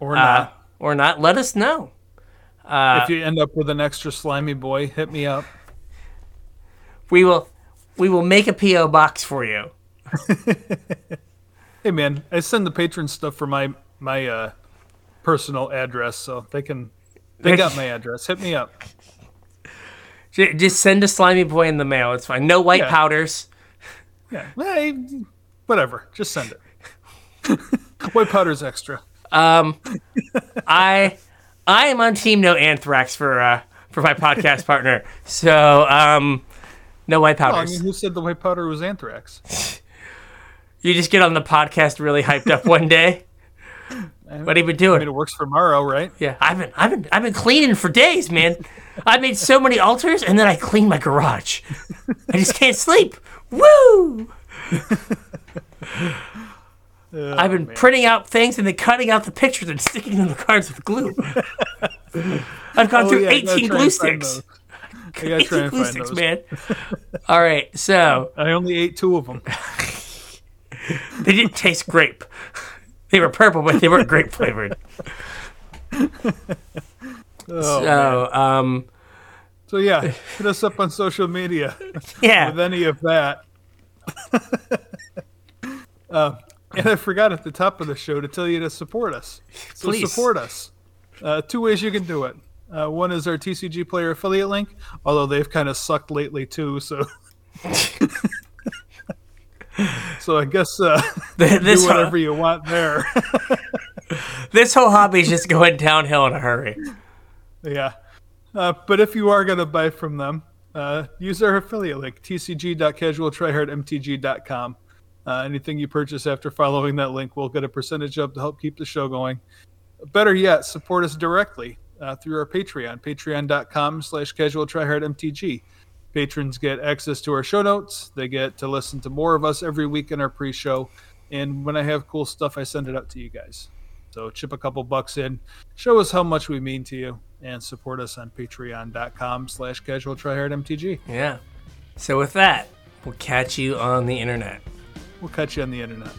Or uh, not. Or not. Let us know. Uh, if you end up with an extra slimy boy, hit me up. we will, we will make a PO box for you. Hey man, I send the patron stuff for my my uh, personal address, so they can they got my address. Hit me up. Just send a slimy boy in the mail. It's fine. No white Yeah. powders. Yeah, hey, whatever. Just send it. White powder's extra. Um, I I am on team no anthrax for uh for my podcast partner. So um, no white Oh, I powders. mean, who said the white powder was anthrax? you just get on the podcast really hyped up one day. What have you been I doing? mean, it works for Morrow, right? Yeah, I've been I've been I've been cleaning for days, man. I made so many altars and then I cleaned my garage. I just can't sleep. Woo! I've been printing out things and then cutting out the pictures and sticking them to the cards with glue. I've gone Oh, through yeah, 18 glue sticks. I gotta try 18 and glue find sticks, those. man. All right, so I only ate two of them. they didn't taste grape. They were purple, but they weren't grape flavored. Oh, man. So, um, So yeah, hit us up on social media with any of that. uh, and I forgot at the top of the show to tell you to support us. So Please. support us. Uh, two ways you can do it. Uh, one is our TCG player affiliate link, although they've kind of sucked lately too. So, so I guess uh, this do whatever you want there. this whole hobby is just going downhill in a hurry. Yeah. Uh, but if you are going to buy from them, uh, use our affiliate link, tcg.casualtryhardmtg.com. Uh, anything you purchase after following that link will get a percentage of to help keep the show going. Better yet, support us directly uh, through our Patreon, patreon.com slash casualtryhardmtg. Patrons get access to our show notes. They get to listen to more of us every week in our pre-show. And when I have cool stuff, I send it out to you guys. So chip a couple bucks in, show us how much we mean to you, and support us on patreon.com slash casual tryhardmtg. Yeah. So with that, we'll catch you on the internet. We'll catch you on the internet.